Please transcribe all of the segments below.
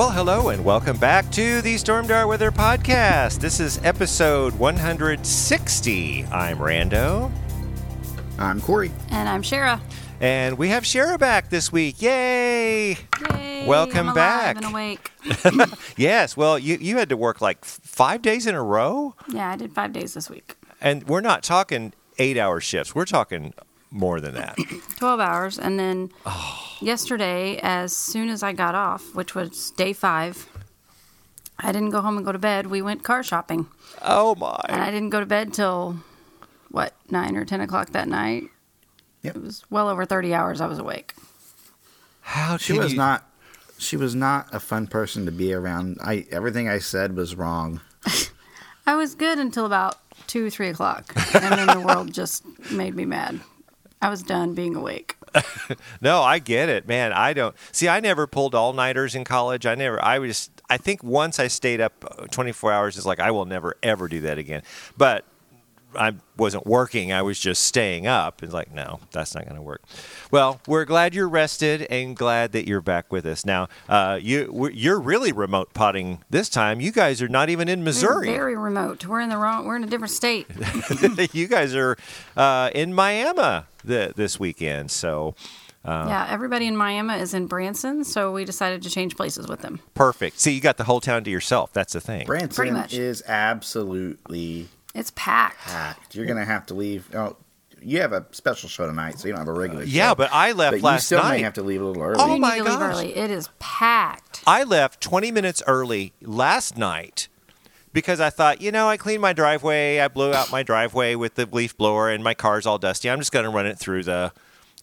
Well, hello and welcome back to the Stormdar Weather Podcast. This is episode 160. I'm Rando, I'm Corey. And I'm Shara. and we have Shara back this week. Yay! Yay! Welcome I'm alive back. And awake. Yes, well, you, you had to work like five days in a row, Yeah, I did five days this week. and we're not talking eight hour shifts, we're talking more than that. 12 hours. And then Oh. yesterday, as soon as I got off, which was day five, I didn't go home and go to bed. We went car shopping. oh, my. And. I didn't go to bed till, what, 9 or 10 o'clock that night? Yep. It was well over 30 hours I was awake. How She was you- not. She was not a fun person to be around. I everything I said was wrong. I was good until about 2, 3 o'clock. And then the world just made me mad. I was done being awake. No, I get it, man. I don't see. I never pulled all nighters in college. I never. I was. I think once I stayed up 24 hours, it's like I will never ever do that again. But I wasn't working. I was just staying up. It's like no, that's not going to work. Well, we're glad you're rested and glad that you're back with us now. Uh, you we're- you're really remote potting this time. You guys are not even in We're Missouri. very remote. We're in the wrong. We're in a different state. you guys are uh, in Miami the, this weekend. So uh, yeah, everybody in Miami is in Branson, so we decided to change places with them. perfect. See, you got the whole town to yourself. That's the thing. Pretty Branson much. is absolutely It's packed. packed. You're gonna have to leave. Oh, you have a special show tonight, so you don't have a regular. Yeah, show. but I left But you last still night. may have to leave a little early. Oh you my need to leave gosh. early. It is packed. I left 20 minutes early last night because I thought, you know, I cleaned my driveway. I blew out my driveway with the leaf blower, and my car's all dusty. I'm just going to run it through the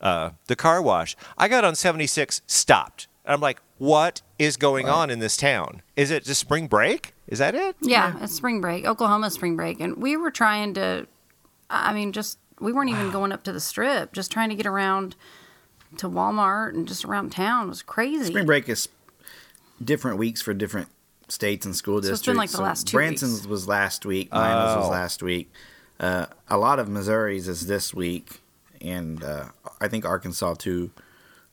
uh, the car wash. I got on 76, stopped. I'm like, what is going on in this town? Is it just spring break? Is that it? Yeah, it's spring break. Oklahoma spring break, and we were trying to. I mean, just we weren't even going up to the strip. Just trying to get around to Walmart and just around town It was crazy. Spring break is different weeks for different states and school districts. So districts. it's been like the last two Branson's weeks. was last week. Miami's was Oh. last week. Uh, a lot of Missouri's is this week, and uh, I think Arkansas too.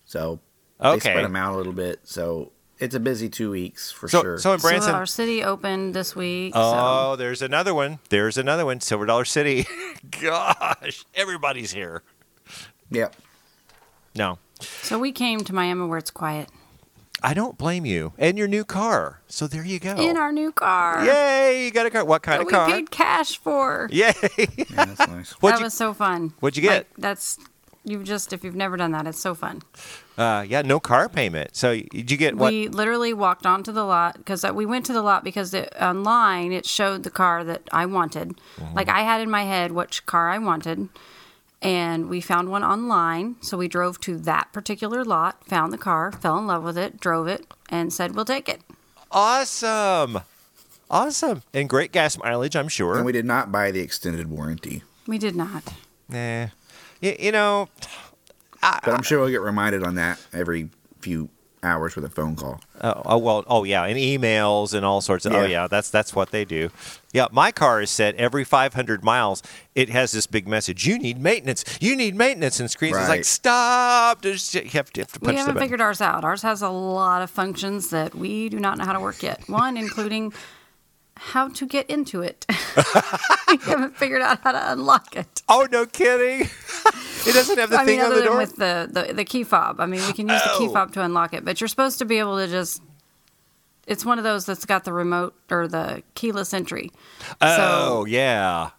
So they spread them out a little bit. So it's a busy two weeks for So, sure. so in So Branson. our city opened this week. oh, there's another one. There's another one. Silver Dollar City. Gosh, everybody's here. yep. No, so, so we came to Miami where it's quiet I don't blame you. And your new car. So there you go. in our new car. Yay, you got a car. What kind that of we car? paid cash for. Yay. Yeah, that's nice. What'd that you, was so fun. what'd you get? Like, that's you just if you've never done that, it's so fun. uh, yeah, no car payment. So did you get what? We literally walked onto the lot because we went to the lot because it, online it showed the car that I wanted. Mm-hmm. Like I had in my head which car I wanted, and we found one online. So we drove to that particular lot, found the car, fell in love with it, drove it, and said we'll take it. awesome. Awesome. And great gas mileage, I'm sure. And we did not buy the extended warranty, We did not. Nah. You, you know, but I'm sure we'll get reminded on that every few hours with a phone call. oh, oh well, oh yeah, and emails and all sorts of. Oh Yeah. yeah, that's that's what they do. Yeah, my car is set every 500 miles. It has this big message: "You need maintenance. You need maintenance." And screens is like, "Stop!" Just, you have to, you have to punch We haven't button. figured ours out. Ours has a lot of functions that we do not know how to work yet. One, including how to get into it. we haven't figured out how to unlock it. Oh no, kidding! it doesn't have the I thing mean, on other the than door. with the, the, the key fob. I mean, we can use the key Oh. fob to unlock it, but you're supposed to be able to just. It's one of those that's got the remote or the keyless entry. oh So yeah.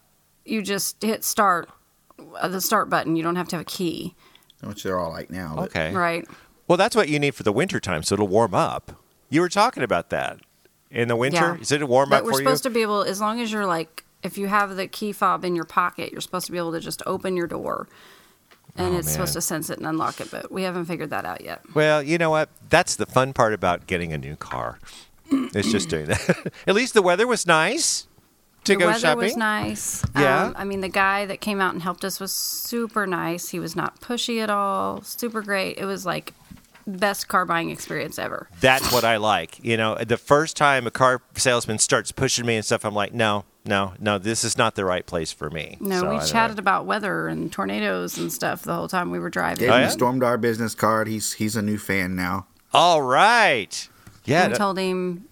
you just hit start, uh, the start button. You don't have to have a key, which they're all like now. but- Okay. right? Well, that's what you need for the winter time, so it'll warm up. You were talking about that in the winter. Yeah. Is it a warm But up we're for you? supposed to be able, as long as you're like, if you have the key fob in your pocket, you're supposed to be able to just open your door, and Oh, it's supposed to sense it and unlock it. But we haven't figured that out yet. Well, you know what? That's the fun part about getting a new car. It's just doing that. At least the weather was nice to the go weather shopping. was nice. Yeah. Um, I mean, the guy that came out and helped us was super nice. He was not pushy at all. Super great. It was like best car buying experience ever. That's what I like. You know, the first time a car salesman starts pushing me and stuff, I'm like, no, no, no, this is not the right place for me. No, So, we chatted know. about weather and tornadoes and stuff the whole time we were driving. Gave Oh, him yeah? a Stormdar business card. He's he's a new fan now. All right. Yeah. we told him,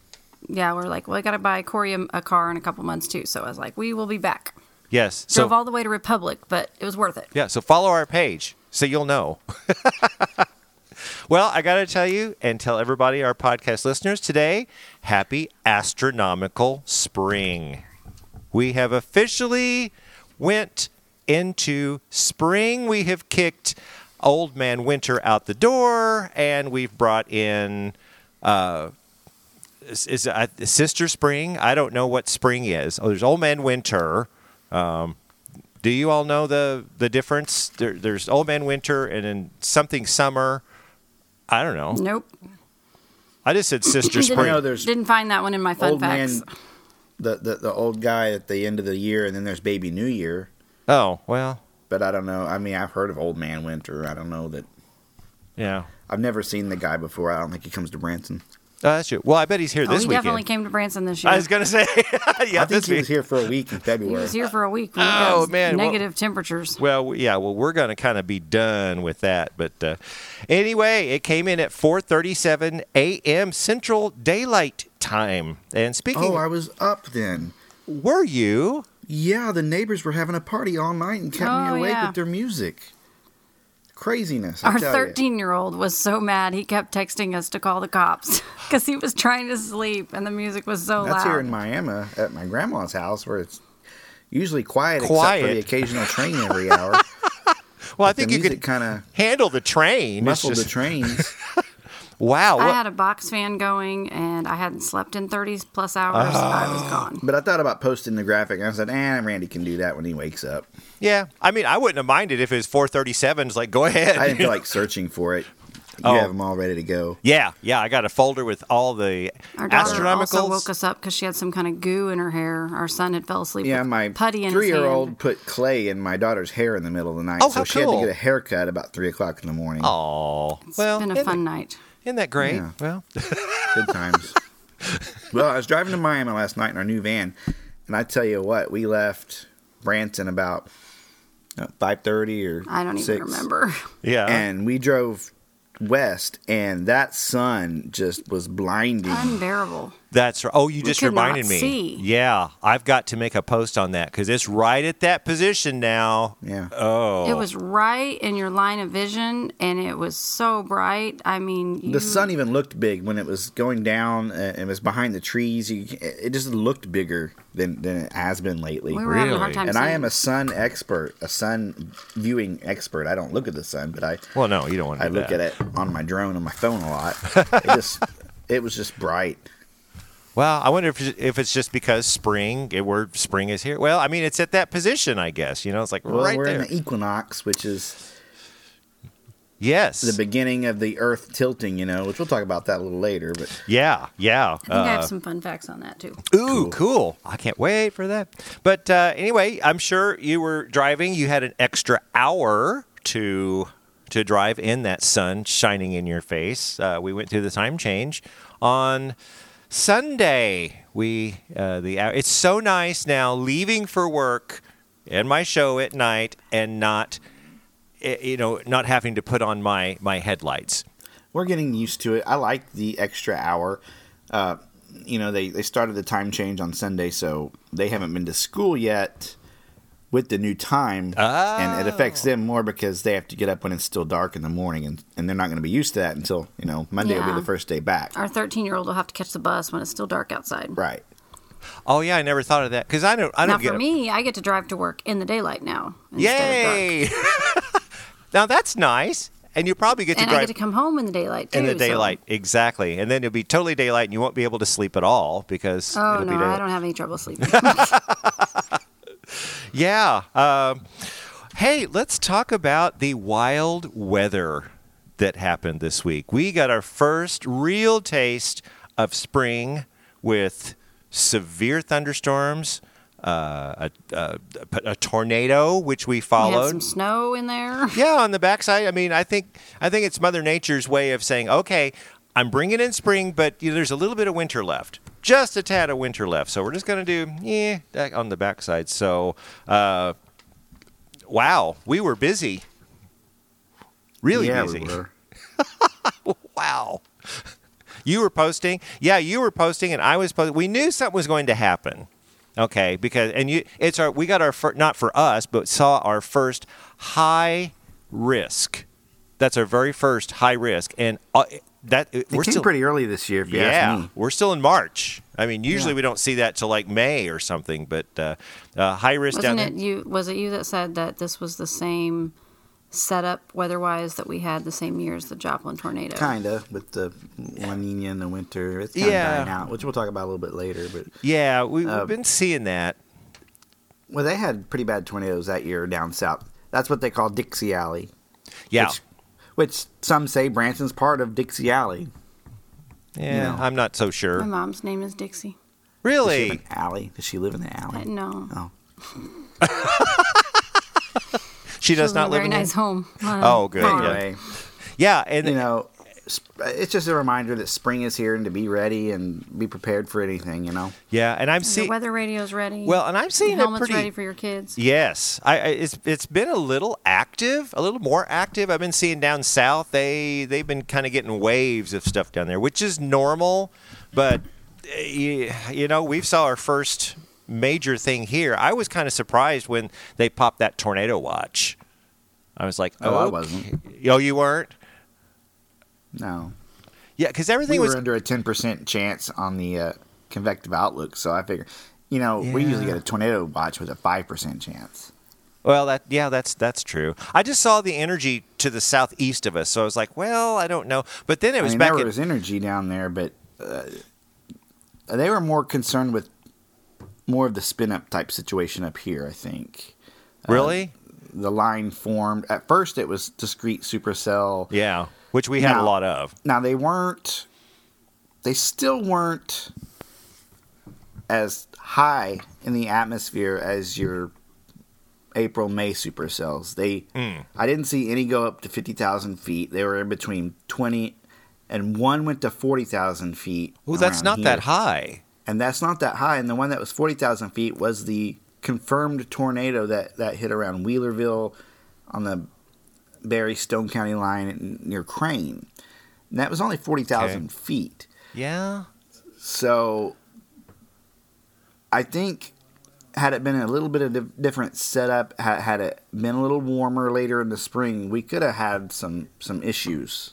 yeah, we're like, well, I got to buy Corey a, a car in a couple months too. So I was like, we will be back. yes. Drove So all the way to Republic, but it was worth it. yeah. So follow our page so you'll know. well, I got to tell you and tell everybody, our podcast listeners, today, happy astronomical spring. We have officially went into spring. We have kicked old man winter out the door, and we've brought in uh, is, is uh, sister spring. I don't know what spring is. Oh, there's old man winter. Um, do you all know the the difference? There, there's old man winter and then something summer. I don't know. Nope. I just said sister Didn't- spring. know, there's Didn't find that one in my fun old facts. man, the, the the old guy at the end of the year, and then there's Baby New Year. oh well, But I don't know. I mean, I've heard of Old Man Winter. I don't know that. yeah. I've never seen the guy before. I don't think he comes to Branson. Oh, that's true. Well, I bet he's here Oh, this he weekend. definitely came to Branson this year. I was gonna say, yeah, I think this he week. was here for a week in February. he was here for a week. We Oh, got man, well- negative temperatures. Well, yeah. Well, we're going to kind of be done with that, but uh, anyway, it came in at 4:37 a.m. Central Daylight Time. And speaking, Oh, I was up then. were you? Yeah, the neighbors were having a party all night and kept Oh, me awake yeah. with their music. Craziness. I Our 13 year old was so mad he kept texting us to call the cops because he was trying to sleep and the music was so That's loud. That's here in Miami at my grandma's house where it's usually quiet, except for the occasional train every hour. Well, I think you could kind of handle the train. It's muscled the trains. wow. I had a box fan going and I hadn't slept in 30 plus hours. I was gone. But I thought about posting the graphic, and I said, "Eh, Randy can do that when he wakes up." yeah. I mean, I wouldn't have minded if it was 4:37. It's like, go ahead. I didn't feel like searching for it. You Oh. have them all ready to go. yeah, yeah. I got a folder with all the Our daughter also woke us up because she had some kind of goo in her hair. Our son had fell asleep Yeah, with my putty in his three-year-old put clay in my daughter's hair in the middle of the night, Oh, so how she had to get a haircut about three o'clock in the morning. Oh, well, It's been a isn't, fun night. Isn't that great? Yeah. Well, Good times. well, I was driving to Miami last night in our new van, and I tell you what, we left Branson about uh, five thirty or I don't 6, even remember. yeah. And we drove west, and that sun just was blinding. Unbearable. That's right. Oh, you just reminded me. see. Yeah, I've got to make a post on that because it's right at that position now. Yeah. Oh, It was right in your line of vision and it was so bright. I mean, you, The sun even looked big when it was going down. Uh, it was behind the trees. You, it just looked bigger than, than it has been lately. we were having a hard Really? time and I am a sun expert, a sun viewing expert. I don't look at the sun, but I Well, no, you don't want to. I look at it on my drone on my phone a lot. it just it was just bright. Well, I wonder if if it's just because spring, it, where spring is here. Well, I mean, it's at that position, I guess. You know, it's like Well, right we're there. in the equinox, which is yes. the beginning of the Earth tilting. You know, which we'll talk about that a little later. But yeah, yeah. I think I Uh, have some fun facts on that too. Ooh, cool. I can't wait for that. But uh, anyway, I'm sure you were driving. You had an extra hour to to drive in that sun shining in your face. Uh, we went through the time change on Sunday. We uh, the hour. it's so nice now leaving for work and my show at night and not eh, you know not having to put on my my headlights. we're getting used to it. I like the extra hour. Uh, you know, they they started the time change on Sunday, so they haven't been to school yet with the new time, and it affects oh. them more because they have to get up when it's still dark in the morning, and, and they're not going to be used to that until you know Monday will be the first day back. Our 13 year old will have to catch the bus when it's still dark outside. Right. Oh yeah, I never thought of that because I don't I Now, don't get for up- me, I get to drive to work in the daylight now. instead of dark. Yay! now that's nice. and you probably get to and drive I get to come home in the daylight too. in the so- daylight, exactly. And then it'll be totally daylight, and you won't be able to sleep at all because Oh it'll no, be. I don't have any trouble sleeping. Yeah. Um, hey, let's talk about the wild weather that happened this week. We got our first real taste of spring with severe thunderstorms, uh, a, a, a tornado, which we followed. some snow in there. Yeah, on the backside. I mean, I think I think it's Mother Nature's way of saying, okay, I'm bringing in spring, but you know, there's a little bit of winter left, just a tad of winter left. So we're just gonna do yeah that on the backside. So, uh, wow, we were busy, really yeah, busy. we. Wow. You were posting, yeah. You were posting, and I was posting. We knew something was going to happen, okay? Because and you, it's our we got our fir- not for us, but saw our first high risk. That's our very first high risk, and uh, that It we're came still pretty early this year, if you yeah, ask me. we're still in March. I mean, usually Yeah. we don't see that till like May or something, but uh, uh, high risk Wasn't down it there. you? Was it you that said that this was the same setup weather-wise that we had the same year as the Joplin tornado? Kinda with the La Nina in the winter. It's kind of Yeah. dying out, which we'll talk about a little bit later. But Yeah, we, Uh, we've been seeing that. well, they had pretty bad tornadoes that year down south. That's what they call Dixie Alley. Yeah, Which, which some say Branson's part of Dixie Alley. yeah. know. I'm not so sure. My mom's name is Dixie. Does she have Really? an alley? Does she live in the I, alley? no, Oh. She does She lives in not a live very in nice there? home. Uh, Oh, good, farm. yeah. Yeah, and you know, sp- it's just a reminder that spring is here and to be ready and be prepared for anything. You know. yeah, and I'm seeing The weather radio's ready. Well, and I'm seeing the a helmet's pretty. ready for your kids. Yes, I, I it's it's been a little active, a little more active. I've been seeing down south they they've been kind of getting waves of stuff down there, which is normal. But uh, you, you know, we saw our first major thing here. I was kind of surprised when they popped that tornado watch. I was like, Oh, I wasn't. Oh, you weren't? No. Yeah, because we everything were was. under a 10% chance on the uh, convective outlook, so I figure, you know, we usually get a tornado watch with a 5% chance. Well, that yeah, that's that's true. I just saw the energy to the southeast of us, so I was like, well, I don't know. But then it was I mean, back there in was energy down there, but uh, they were more concerned with more of the spin up type situation up here, I think. really. The line formed. At first, it was discrete supercell. Yeah, which we had a lot of. Now, they weren't, they still weren't as high in the atmosphere as your April May supercells. They, Hmm. I didn't see any go up to fifty thousand feet. They were in between twenty, and one went to forty thousand feet. Oh, that's not here. that high. and that's not that high. And the one that was forty thousand feet was the confirmed tornado that that hit around Wheelerville on the Barry Stone County line near Crane. And that was only forty thousand feet. Yeah. So I think had it been a little bit of a different setup, had, had it been a little warmer later in the spring, we could have had some some issues.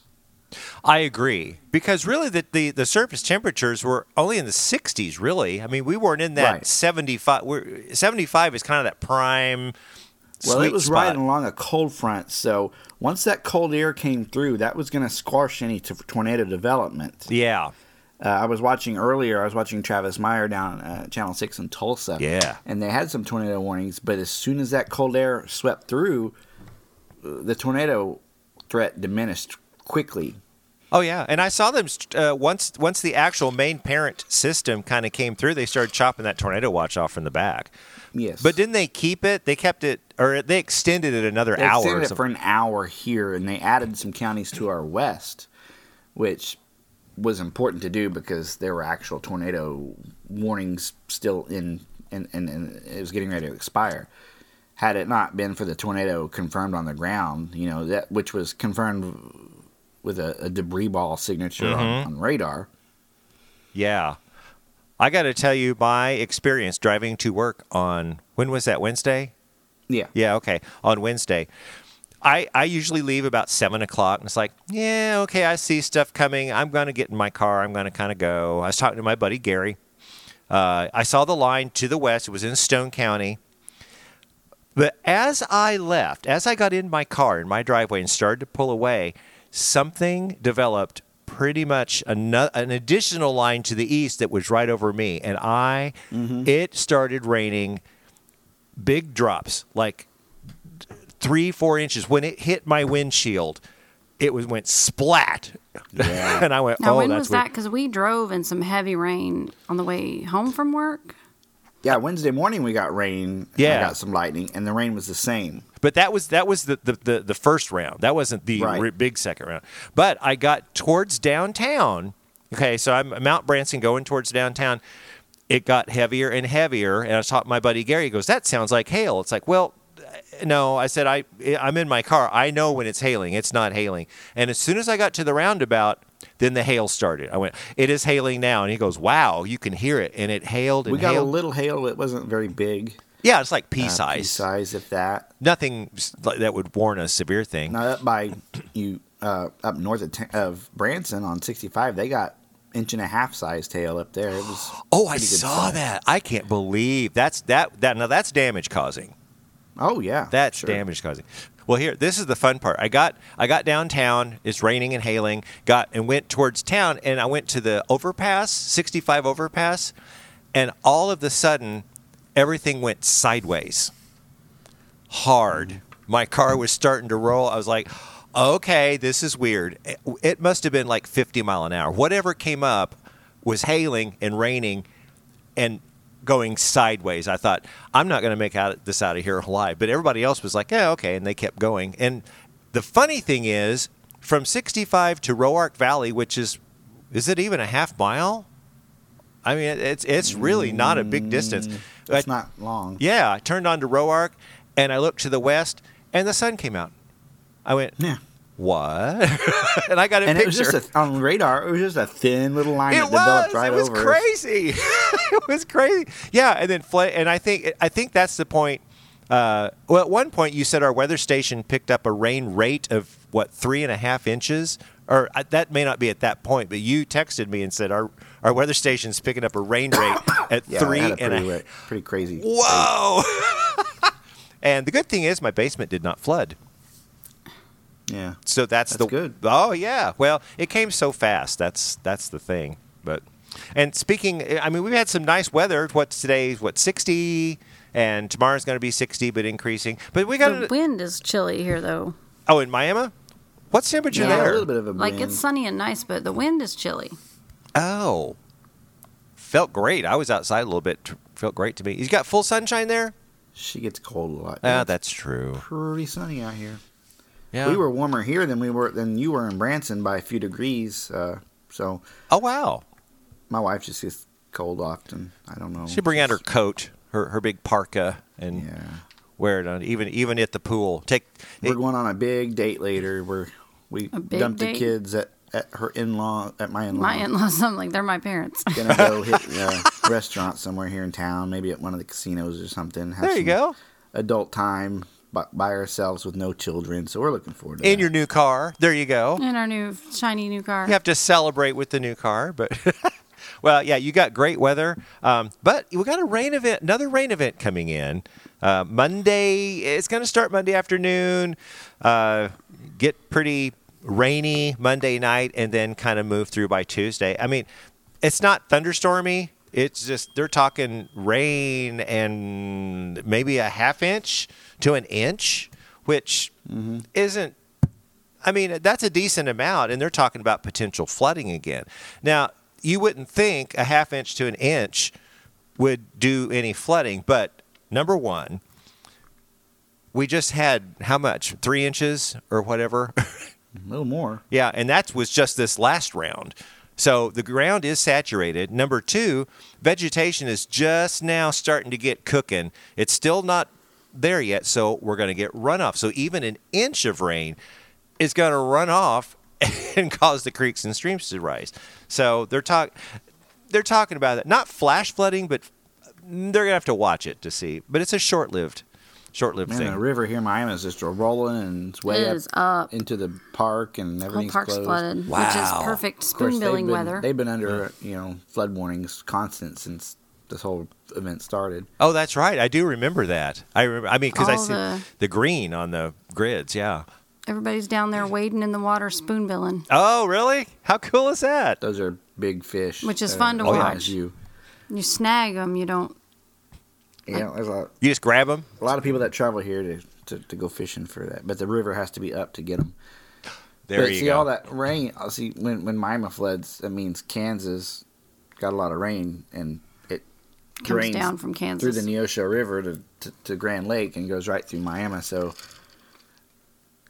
I agree because really the, the, the surface temperatures were only in the 60s. Really, I mean we weren't in that Right. 75. We're, 75 is kind of that prime. Well, sweet it was spot. riding along a cold front, so once that cold air came through, that was going to squash any t- tornado development. Yeah, Uh, I was watching earlier. I was watching Travis Meyer down uh, Channel Six in Tulsa. Yeah. and they had some tornado warnings. But as soon as that cold air swept through, the tornado threat diminished quickly. Oh yeah, and I saw them uh, once. Once the actual main parent system kind of came through, they started chopping that tornado watch off from the back. Yes, But didn't they keep it? They kept it, or they extended it another they hour. extended it for an hour here, and they added some counties to our west, which was important to do because there were actual tornado warnings still in, and, and, and it was getting ready to expire. Had it not been for the tornado confirmed on the ground, you know that which was confirmed with a, a debris ball signature Mm-hmm. on, on radar. Yeah. I got to tell you my experience driving to work on when was that Wednesday? Yeah, Yeah, okay, on Wednesday. I, I usually leave about seven o'clock, and it's like, yeah, okay, I see stuff coming. I'm going to get in my car. I'm going to kind of go. I was talking to my buddy Gary. Uh, I saw the line to the west. It was in Stone County. But as I left, as I got in my car in my driveway and started to pull away, something developed pretty much an, an additional line to the east that was right over me. And I, mm-hmm. it started raining big drops, like three, four inches. When it hit my windshield, it was went splat. Yeah. and I went, now, oh, when was that? Because we drove in some heavy rain on the way home from work. Yeah, Wednesday morning we got rain. Yeah, I got some lightning, and the rain was the same. But that was that was the the, the, the first round. That wasn't the right. big second round. But I got towards downtown. Okay, so I'm Mount Branson going towards downtown. It got heavier and heavier, and I talked to my buddy Gary. He goes, "That sounds like hail." It's like, well, uh, no. I said, I I'm in my car. I know when it's hailing. It's not hailing. And as soon as I got to the roundabout, then the hail started. I went, it is hailing now. And he goes, wow, you can hear it. And it hailed and We got hailed. a little hail. It wasn't very big. Yeah, it's like pea uh, size. Pea size, if that. Nothing that would warn a severe thing. Now, up by you, uh, up north of, of Branson on 65, they got inch and a half sized hail up there. It was oh, I saw size. that. I can't believe that's that that now that's damage causing. Oh yeah, that's sure. damage causing. Well, here, this is the fun part. I got I got downtown. It's raining and hailing. Got and went towards town, and I went to the overpass, 65 overpass, and all of the sudden, everything went sideways. Hard. My car was starting to roll. I was like, okay, this is weird. It must have been like 50 mile an hour. Whatever came up was hailing and raining, and going sideways. I thought I'm not going to make out this out of here alive, but everybody else was like, "Yeah, okay," and they kept going. And the funny thing is, from 65 to Roark Valley, which is is it even a half mile? I mean, it's it's really not a big distance. Mm, it's I, not long. Yeah, I turned on to Roark, and I looked to the west, and the sun came out. I went, yeah what? and I got a and picture. it was just a, on radar. It was just a thin little line it that developed was, right over. It was over. crazy. it was crazy. Yeah, and then and I think I think that's the point. Uh, well, at one point you said our weather station picked up a rain rate of what three and a half inches, or uh, that may not be at that point, but you texted me and said our our weather station's picking up a rain rate at yeah, three a and pretty, a pretty crazy. Whoa! and the good thing is my basement did not flood. Yeah. So that's, that's the good. Oh yeah. Well, it came so fast. That's that's the thing. But and speaking, I mean, we've had some nice weather. What's today? What sixty? And tomorrow's going to be sixty, but increasing. But we got the wind is chilly here though. Oh, in Miami, what's temperature yeah, there? A little bit of a like it's sunny and nice, but the wind is chilly. Oh, felt great. I was outside a little bit. Felt great to me. You got full sunshine there. She gets cold a lot. Ah, that's true. Pretty sunny out here. Yeah. We were warmer here than we were than you were in Branson by a few degrees. Uh, so. Oh wow. My wife just gets cold often. I don't know. She bring out her coat, her her big parka, and yeah. wear it on even even at the pool. Take. We're it, going on a big date later. Where we dumped date? the kids at at her in law at my in law. My in laws, I'm like they're my parents. Gonna go hit a restaurant somewhere here in town, maybe at one of the casinos or something. there you go. Adult time by ourselves with no children. So we're looking forward to in that. your new car. There you go. In our new shiny new car. You have to celebrate with the new car, but. well, yeah, you got great weather, um, but we got a rain event, another rain event coming in. Uh, Monday, it's going to start Monday afternoon, uh, get pretty rainy Monday night, and then kind of move through by Tuesday. I mean, it's not thunderstormy. It's just they're talking rain and maybe a half inch to an inch, which mm-hmm. isn't. I mean, that's a decent amount, and they're talking about potential flooding again. Now, you wouldn't think a half inch to an inch would do any flooding, but number one, we just had how much? Three inches or whatever? a little more. Yeah, and that was just this last round. So the ground is saturated. Number two, vegetation is just now starting to get cooking. It's still not there yet, so we're going to get runoff. So even an inch of rain is going to run off and cause the creeks and streams to rise. So they're talk they're talking about it. Not flash flooding, but they're going to have to watch it to see. But it's a short-lived short-lived Man, thing. The river here in Miami is just rolling and it's way it up, up, into the park and everything's park's closed. flooded, wow. which is perfect spoon billing been, weather. They've been under you know flood warnings constant since this whole event started. Oh, that's right. I do remember that. I remember. I mean, because I see the- the green on the grids. Yeah. Everybody's down there wading in the water, spoonbilling. Oh, really? How cool is that? Those are big fish, Which is fun to watch. Oh, you, You snag them, you don't. Yeah, there's a, You just grab them. a lot of people that travel here to, to, to go fishing for that, but the river has to be up to get them. There but you see go. all that rain. I see when when Miami floods, that means Kansas got a lot of rain and it Comes drains down from Kansas. through the Neosho River to, to to Grand Lake and goes right through Miami. So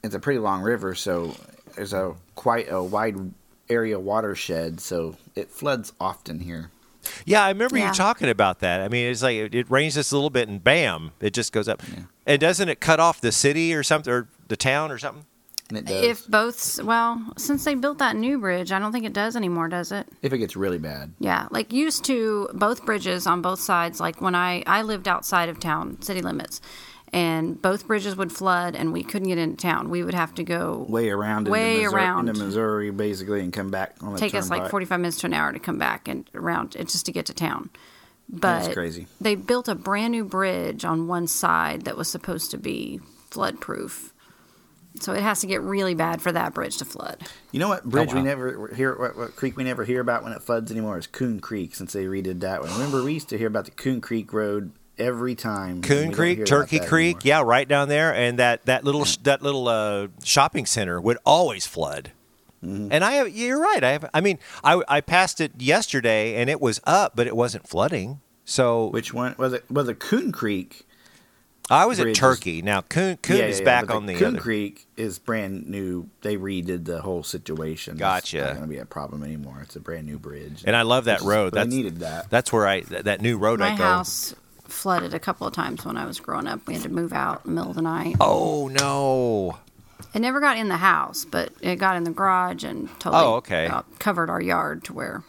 it's a pretty long river. So there's a quite a wide area watershed. So it floods often here. Yeah, I remember Yeah. you talking about that. I mean, it's like it, it rains just a little bit, and bam, it just goes up. Yeah. And doesn't it cut off the city or something, or the town or something? And it does If both, well, since they built that new bridge, I don't think it does anymore, does it? if it gets really bad. Yeah, like used to both bridges on both sides. Like when I I lived outside of town, city limits, and both bridges would flood, and we couldn't get into town. We would have to go Way around, Way into Missouri, around. into Missouri, basically, and come back on the take us like 45 minutes to an hour to come back and around just to get to town. But That's crazy. they built a brand new bridge on one side that was supposed to be flood proof. So it has to get really bad for that bridge to flood. You know what bridge oh, wow. we never hear? What, what creek we never hear about when it floods anymore is Coon Creek. Since they redid that one, remember we used to hear about the Coon Creek Road every time. Coon Creek, Turkey Creek, anymore. yeah, right down there, and that that little that little uh, shopping center would always flood. Mm-hmm. And I have, you're right. I have, I mean, I I passed it yesterday, and it was up, but it wasn't flooding. So Which one was it? Was it Coon Creek? I was at Turkey. Now Coon Coon Yeah, is yeah, back on the Coon other. Creek is brand new. They redid the whole situation. Gotcha. It's not going to be a problem anymore. It's a brand new bridge. And I love that road. They That's needed that. That's where I that, that new road My I go. house flooded a couple of times when I was growing up. We had to move out in the middle of the night. Oh no! It never got in the house, but it got in the garage and totally Oh, okay. uh, covered our yard to where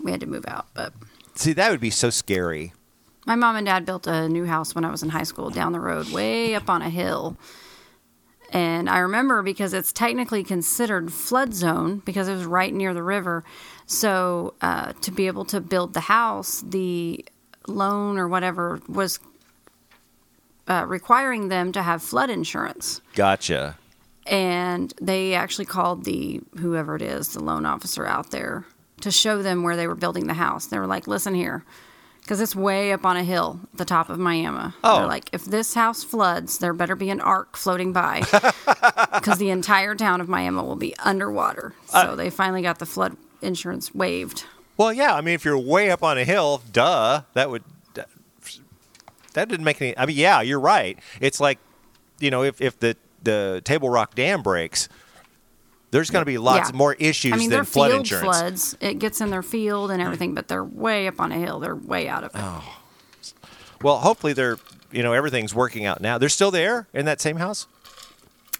we had to move out. But See, that would be so scary. my mom and dad built a new house when I was in high school down the road, way up on a hill. And I remember because it's technically considered flood zone because it was right near the river. So uh, to be able to build the house, the loan or whatever was uh, requiring them to have flood insurance. Gotcha. and they actually called the whoever it is, the loan officer out there to show them where they were building the house. They were like, "Listen here." Because it's way up on a hill at the top of Miami. Oh. They're like, if this house floods, there better be an ark floating by. Because the entire town of Miami will be underwater. So Uh, they finally got the flood insurance waived. Well, yeah. I mean, if you're way up on a hill, duh, that would that, didn't make any. I mean, yeah, you're right. It's like, you know, if if the the Table Rock Dam breaks, there's going to be lots Yeah. more issues I mean, than flood field insurance. floods. It gets in their field and mm. everything, but they're way up on a hill. They're way out of it. Oh. Well, hopefully they're you know everything's working out now. They're still there in that same house.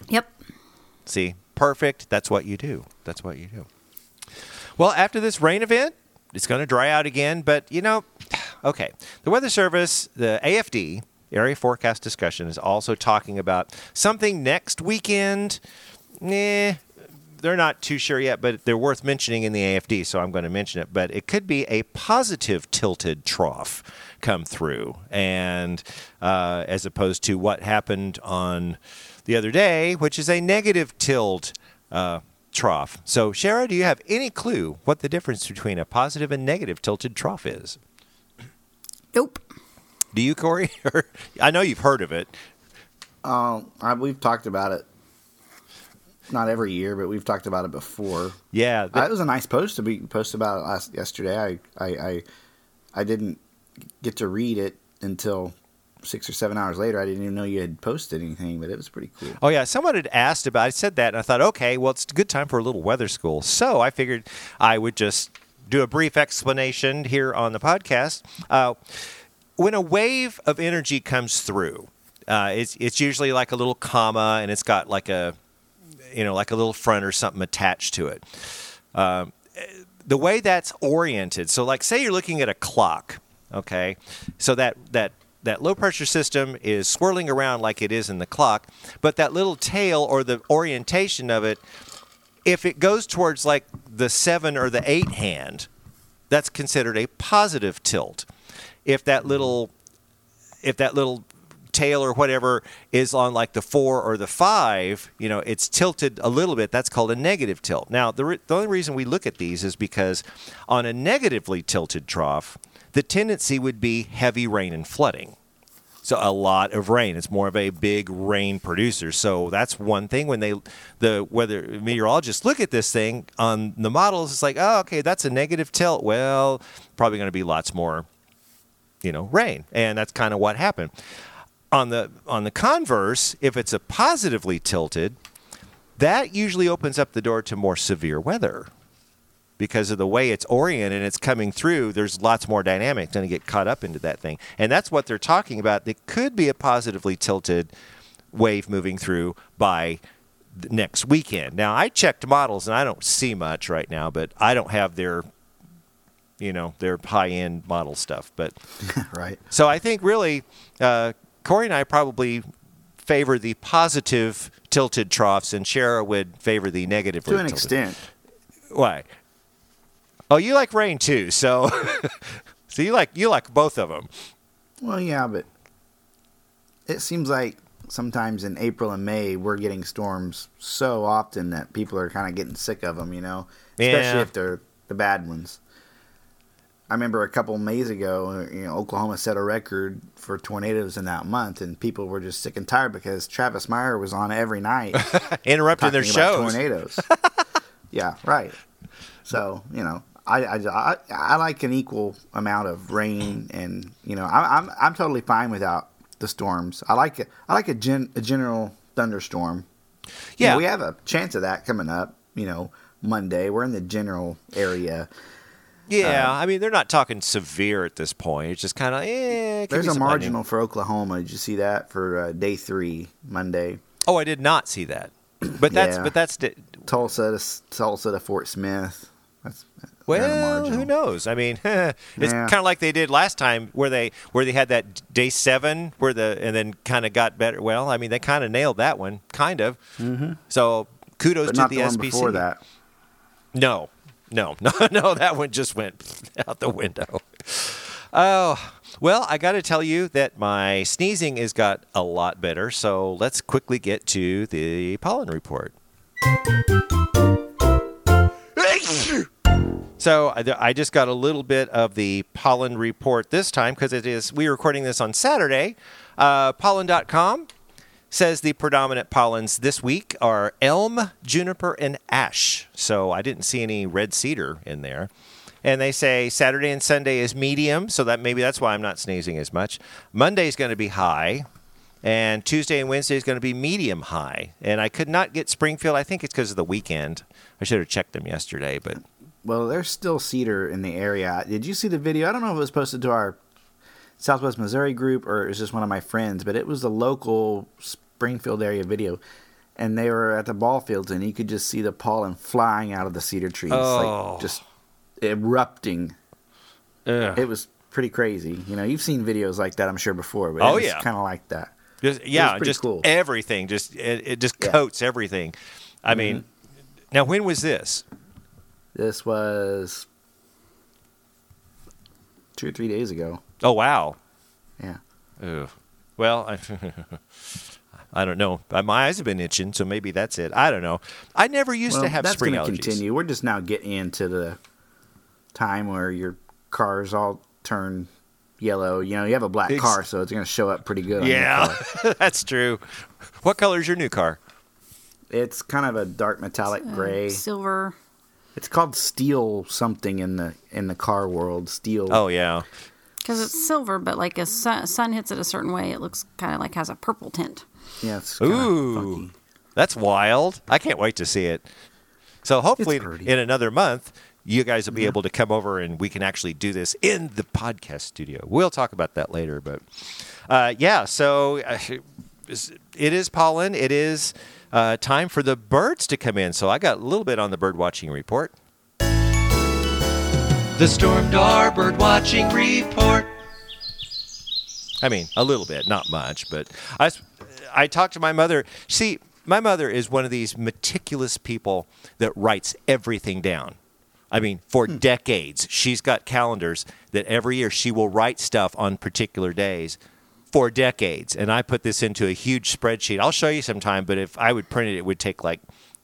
Yep. See, perfect. That's what you do. That's what you do. Well, after this rain event, it's going to dry out again. But, you know, okay. The Weather Service, the AFD, Area Forecast Discussion, is also talking about something next weekend. Nah, they're not too sure yet, but they're worth mentioning in the AFD, so I'm going to mention it. But it could be a positive tilted trough come through, and uh, as opposed to what happened on the other day, which is a negative tilt uh, trough. So, Shara, do you have any clue what the difference between a positive and negative tilted trough is? Nope. Do you, Corey? I know you've heard of it. Um, I, we've talked about it. Not every year, but we've talked about it before. Yeah. that was a nice post to be posted about it last yesterday. I, I, I, I didn't get to read it until six or seven hours later. I didn't even know you had posted anything, but it was pretty cool. Oh yeah, someone had asked about. I said that, and I thought, okay, well, it's a good time for a little weather school. So I figured I would just do a brief explanation here on the podcast. Uh, when a wave of energy comes through, uh, it's it's usually like a little comma, and it's got like a you know like a little front or something attached to it. Um, the way that's oriented, so like say you're looking at a clock, okay, so that that that low pressure system is swirling around like it is in the clock, but that little tail or the orientation of it, if it goes towards like the seven or the eight hand, that's considered a positive tilt. If that little if that little tail or whatever is on like the four or the five, you know, it's tilted a little bit. That's called a negative tilt. Now, the, re- the only reason we look at these is because on a negatively tilted trough, the tendency would be heavy rain and flooding. So a lot of rain. It's more of a big rain producer. So that's one thing when they the weather meteorologists look at this thing on the models. It's like, oh, okay, that's a negative tilt. Well, probably going to be lots more, you know, rain, and that's kind of what happened. On the on the converse, if it's a positively tilted, that usually opens up the door to more severe weather because of the way it's oriented and it's coming through, there's lots more dynamics going to get caught up into that thing. And that's what they're talking about. It could be a positively tilted wave moving through by next weekend. Now, I checked models and I don't see much right now, but I don't have their you know their high end model stuff but right so i think really uh, corey and i probably favor the positive tilted troughs and shara would favor the negative to an tilted. extent why Oh, you like rain too, so so you like you like both of them. Well, yeah, but it seems like sometimes in April and May we're getting storms so often that people are kind of getting sick of them, you know, especially Yeah. if they're the bad ones. I remember a couple of Mays ago, you know, Oklahoma set a record for tornadoes in that month, and people were just sick and tired because Travis Meyer was on every night Interrupting their shows. tornadoes. yeah, right. So you know, I, I, I, I like an equal amount of rain, and you know, I, I'm I'm totally fine without the storms. I like it. I like a, gen, a general thunderstorm. You Yeah. know, we have a chance of that coming up. You know, Monday. We're in the general area. Yeah, I mean they're not talking severe at this point. It's just kind of eh. There's a marginal onion. for Oklahoma. Did you see that for uh, day three, Monday? Oh, I did not see that. But that's Yeah. but that's di- Tulsa to Tulsa to Fort Smith. That's a well, who knows? I mean, it's Yeah. kind of like they did last time, where they where they had that day seven, where the and then kind of got better. Well, I mean, they kind of nailed that one, kind of. Mm-hmm. So kudos But to the, the, one SPC. before that. No, no, no, no. That one just went out the window. Oh, well, I got to tell you that my sneezing has got a lot better. So let's quickly get to the pollen report. So I just got a little bit of the pollen report this time because it is we are recording this on Saturday. Uh, pollen.com says the predominant pollens this week are elm, juniper, and ash. So I didn't see any red cedar in there. And they say Saturday and Sunday is medium, so that maybe that's why I'm not sneezing as much. Monday is going to be high, and Tuesday and Wednesday is going to be medium high. And I could not get Springfield. I think it's because of the weekend. I should have checked them yesterday, but Well, there's still cedar in the area. Did you see the video? I don't know if it was posted to our Southwest Missouri group or it was just one of my friends, but it was the local Springfield area video. And they were at the ball fields, and you could just see the pollen flying out of the cedar trees, Oh. like just erupting. Ugh. It was pretty crazy. You know, you've seen videos like that, I'm sure, before, but Oh, yeah. kind of like that. Just, yeah, just cool. everything. Just it, it just Yeah. Mm-hmm. coats everything. I mean, now when was this? This was two or three days ago. Oh wow. Yeah. Ugh. Well, I, I don't know. Uh, My eyes have been itching, so maybe that's it. I don't know. I never used well, to have that's spring gonna allergies. continue. We're just now getting into the time where your cars all turn yellow. You know, you have a black Ex- car, so it's going to show up pretty good. Yeah, that's true. What color is your new car? it's kind of a dark metallic gray. Silver. It's called steel something in the in the car world. Steel. Oh yeah. Because it's silver, but like a sun, sun hits it a certain way, it looks kind of like has a purple tint. yeah. It's Ooh, funky. that's wild. I can't wait to see it. So hopefully, in another month, you guys will be able to come over and we can actually do this in the podcast studio. We'll talk about that later, but uh, yeah. So uh, it is pollen. It is uh, time for the birds to come in. So I got a little bit on the bird watching report. The Storm Stormdar Bird Watching Report. I mean, a little bit, not much, but I, I talked to my mother. See, my mother is one of these meticulous people that writes everything down. I mean, for decades, she's got calendars that every year she will write stuff on particular days for decades. And I put this into a huge spreadsheet. I'll show you sometime, but if I would print it, it would take like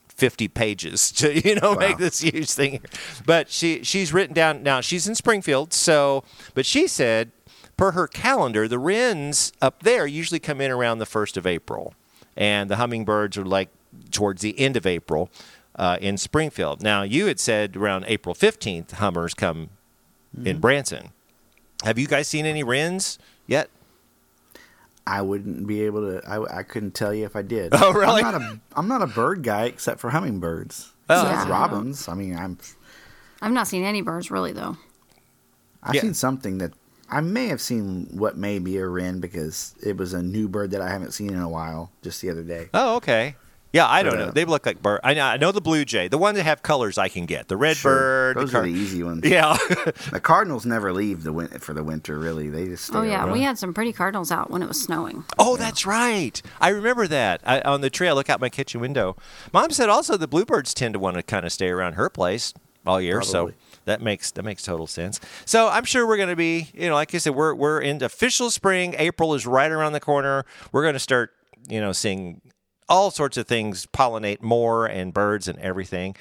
50 pages to you know make this huge thing. But she she's written down now she's in springfield so but she said per her calendar the wrens up there usually come in around the 1st of april and the hummingbirds are like towards the end of april uh, in springfield. Now you had said around april 15th hummers come in branson. Have you guys seen any wrens yet I wouldn't be able to. I, I couldn't tell you if I did. Oh, really? I'm not a I'm not a bird guy except for hummingbirds. Oh. Yeah. robins. I mean, I'm I've not seen any birds really though. I've Yeah. seen something that I may have seen what may be a wren because it was a new bird that I haven't seen in a while. Just the other day. Oh, okay. Yeah, I don't But, know. They look like bird. I know, I know the blue jay, the one that have colors I can get. The red Sure. bird. Those the are the easy ones. Yeah. The cardinals never leave the win- for the winter. Really, they just. Stay Oh yeah, around. we had some pretty cardinals out when it was snowing. oh, that's right. I remember that I, on the trail. Look out my kitchen window. Mom said also the bluebirds tend to want to kind of stay around her place all year. So that makes that makes total sense. So I'm sure we're going to be, you know, like I said, we're we're in official spring. April is right around the corner. We're going to start, you know, seeing all sorts of things pollinate more and birds and everything.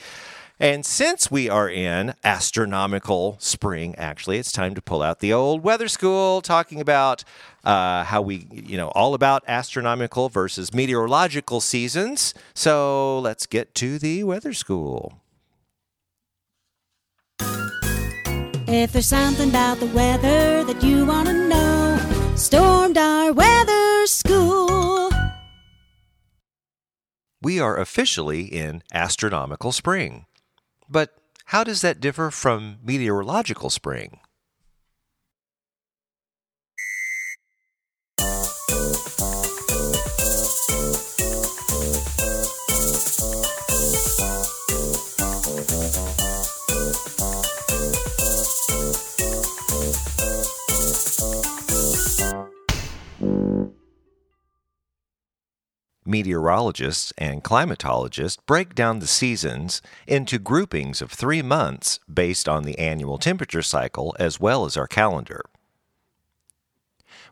And since we are in astronomical spring, actually, it's time to pull out the old weather school, talking about uh, how we, you know, all about astronomical versus meteorological seasons. So let's get to the weather school. If there's something about the weather that you want to know, stormed We are officially in astronomical spring. But how does that differ from meteorological spring? Meteorologists and climatologists break down the seasons into groupings of three months based on the annual temperature cycle as well as our calendar.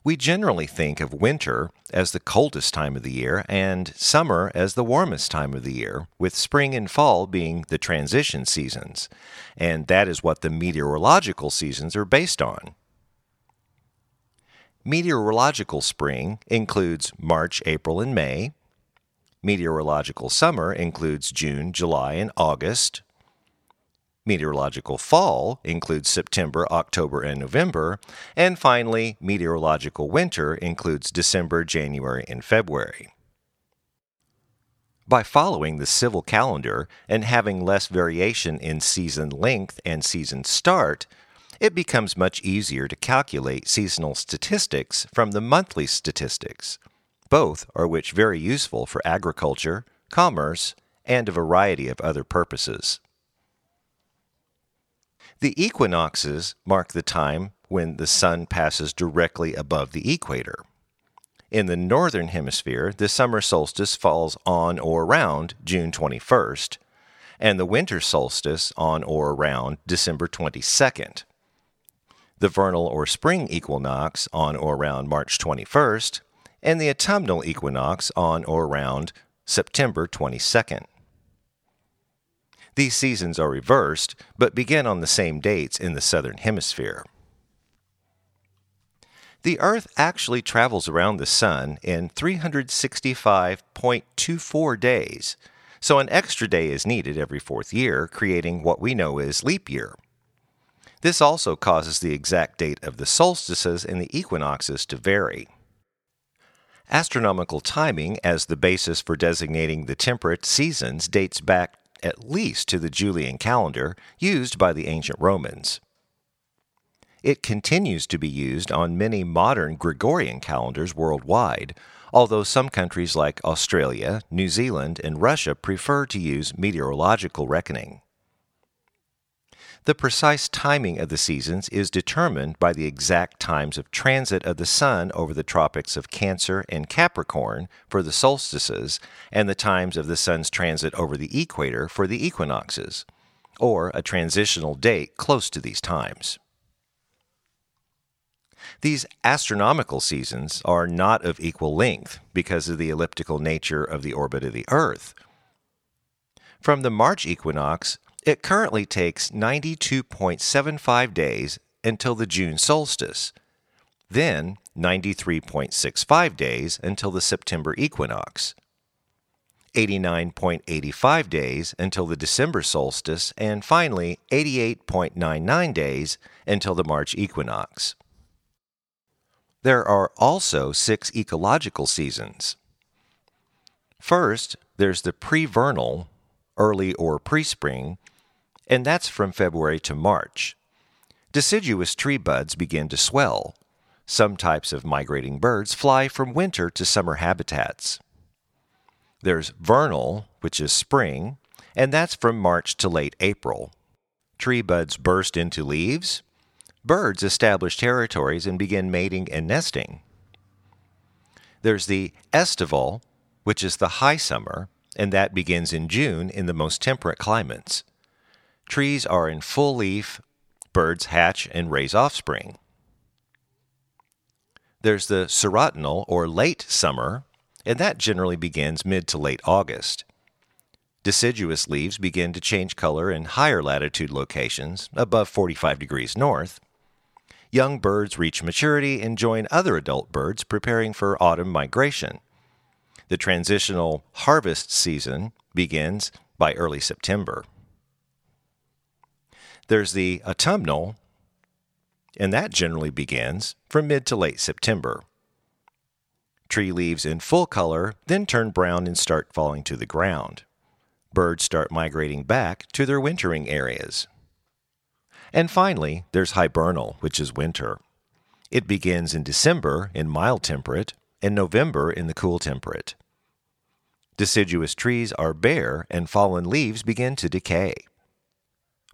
We generally think of winter as the coldest time of the year and summer as the warmest time of the year, with spring and fall being the transition seasons. And that is what the meteorological seasons are based on. Meteorological spring includes March, April, and May. Meteorological summer includes June, July, and August. Meteorological fall includes September, October, and November. And finally, meteorological winter includes December, January, and February. By following the civil calendar and having less variation in season length and season start, it becomes much easier to calculate seasonal statistics from the monthly statistics, both are which very useful for agriculture, commerce, and a variety of other purposes. The equinoxes mark the time when the sun passes directly above the equator. In the northern hemisphere, the summer solstice falls on or around June 21st, and the winter solstice on or around December 22nd. The vernal or spring equinox on or around March 21st, and the autumnal equinox on or around September 22nd. These seasons are reversed, but begin on the same dates in the southern hemisphere. The Earth actually travels around the Sun in 365.24 days, so an extra day is needed every fourth year, creating what we know as leap year. This also causes the exact date of the solstices and the equinoxes to vary. Astronomical timing as the basis for designating the temperate seasons dates back at least to the Julian calendar used by the ancient Romans. It continues to be used on many modern Gregorian calendars worldwide, although some countries like Australia, New Zealand, and Russia prefer to use meteorological reckoning. The precise timing of the seasons is determined by the exact times of transit of the Sun over the tropics of Cancer and Capricorn for the solstices, and the times of the Sun's transit over the equator for the equinoxes. or a transitional date close to these times. These astronomical seasons are not of equal length because of the elliptical nature of the orbit of the Earth. From the March equinox, it currently takes 92.75 days until the June solstice, then 93.65 days until the September equinox, 89.85 days until the December solstice, and finally 88.99 days until the March equinox. There are also six ecological seasons. First, there's the pre-vernal, early or pre-spring, and that's from February to March. Deciduous tree buds begin to swell. Some types of migrating birds fly from winter to summer habitats. There's vernal, which is spring, and that's from March to late April. Tree buds burst into leaves. Birds establish territories and begin mating and nesting. There's the estival, which is the high summer, and that begins in June in the most temperate climates. Trees are in full leaf, birds hatch and raise offspring. There's the serotinal or late summer, and that generally begins mid to late August. Deciduous leaves begin to change color in higher latitude locations, above 45 degrees north. Young birds reach maturity and join other adult birds preparing for autumn migration. The transitional harvest season begins by early September. There's the autumnal, and that generally begins from mid to late September. Tree leaves in full color then turn brown and start falling to the ground. Birds start migrating back to their wintering areas. And finally, there's hibernal, which is winter. It begins in December in mild temperate and November in the cool temperate. Deciduous trees are bare and fallen leaves begin to decay.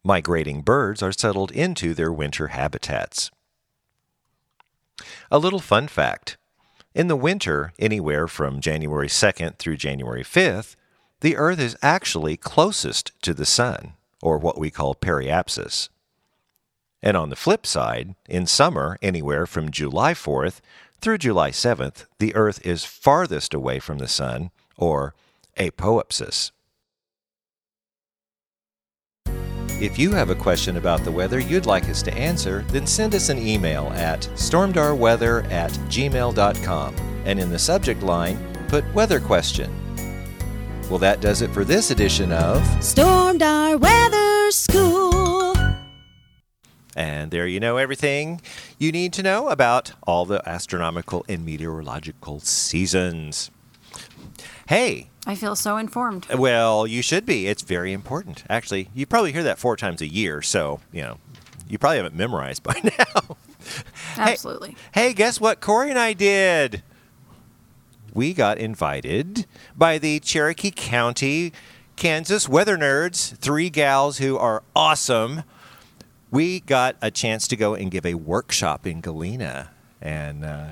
Migrating birds are settled into their winter habitats. A little fun fact in the winter, anywhere from January 2nd through January 5th, the Earth is actually closest to the Sun, or what we call periapsis. And on the flip side, in summer, anywhere from July 4th through July 7th, the Earth is farthest away from the Sun, or apoapsis. If you have a question about the weather you'd like us to answer, then send us an email at stormdarweather at gmail.com and in the subject line, put weather question. Well, that does it for this edition of Stormdar Weather School. And there you know everything you need to know about all the astronomical and meteorological seasons. Hey, I feel so informed. well, you should be. It's very important. Actually, you probably hear that four times a year, so, you know, you probably haven't memorized by now. Absolutely. Hey, guess what Corey and I did? We got invited by the Cherokee County, Kansas weather nerds, three gals who are awesome. We got a chance to go and give a workshop in Galena. And uh,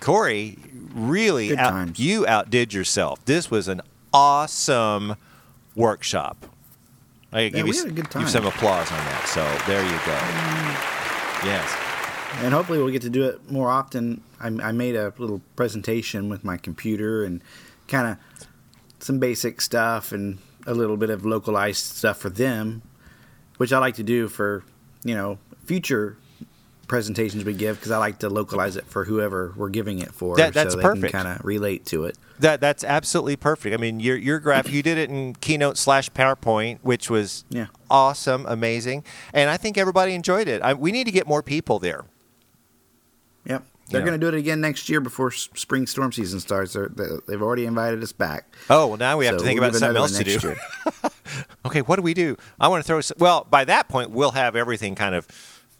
Corey, really, out- you outdid yourself. This was an awesome workshop. I give we you, had a good give some applause on that. So there you go. Yes. and hopefully we'll get to do it more often. I, I made a little presentation with my computer and kind of some basic stuff and a little bit of localized stuff for them, which I like to do for you know future presentations we give because I like to localize it for whoever we're giving it for, That- that's so they perfect. can kind of relate to it. That that's absolutely perfect. I mean, your your graphic you did it in Keynote slash PowerPoint, which was Yeah. awesome, amazing, and I think everybody enjoyed it. I, we need to get more people there. Yep. They're going to do it again next year before spring storm season starts. They're, they- they've already invited us back. Oh well, now we have So to think we'll about something else to do. Okay, what do we do? I want to throw. s- Well, by that point, we'll have everything kind of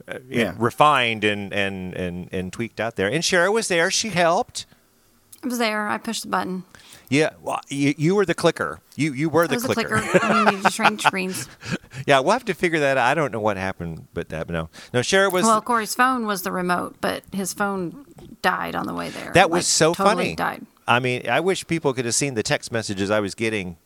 Uh, yeah. refined and, and and and tweaked out there. And Shara was there; she helped. I was there. I pushed the button. Yeah, well, you, you were the clicker. You you were I the was clicker. a clicker. and we needed to change screens. yeah, we'll have to figure that out. I don't know what happened, but that no, no. Shara was Well, Corey's phone was the remote, but his phone died on the way there. That was Like, so totally funny. Died. I mean, I wish people could have seen the text messages I was getting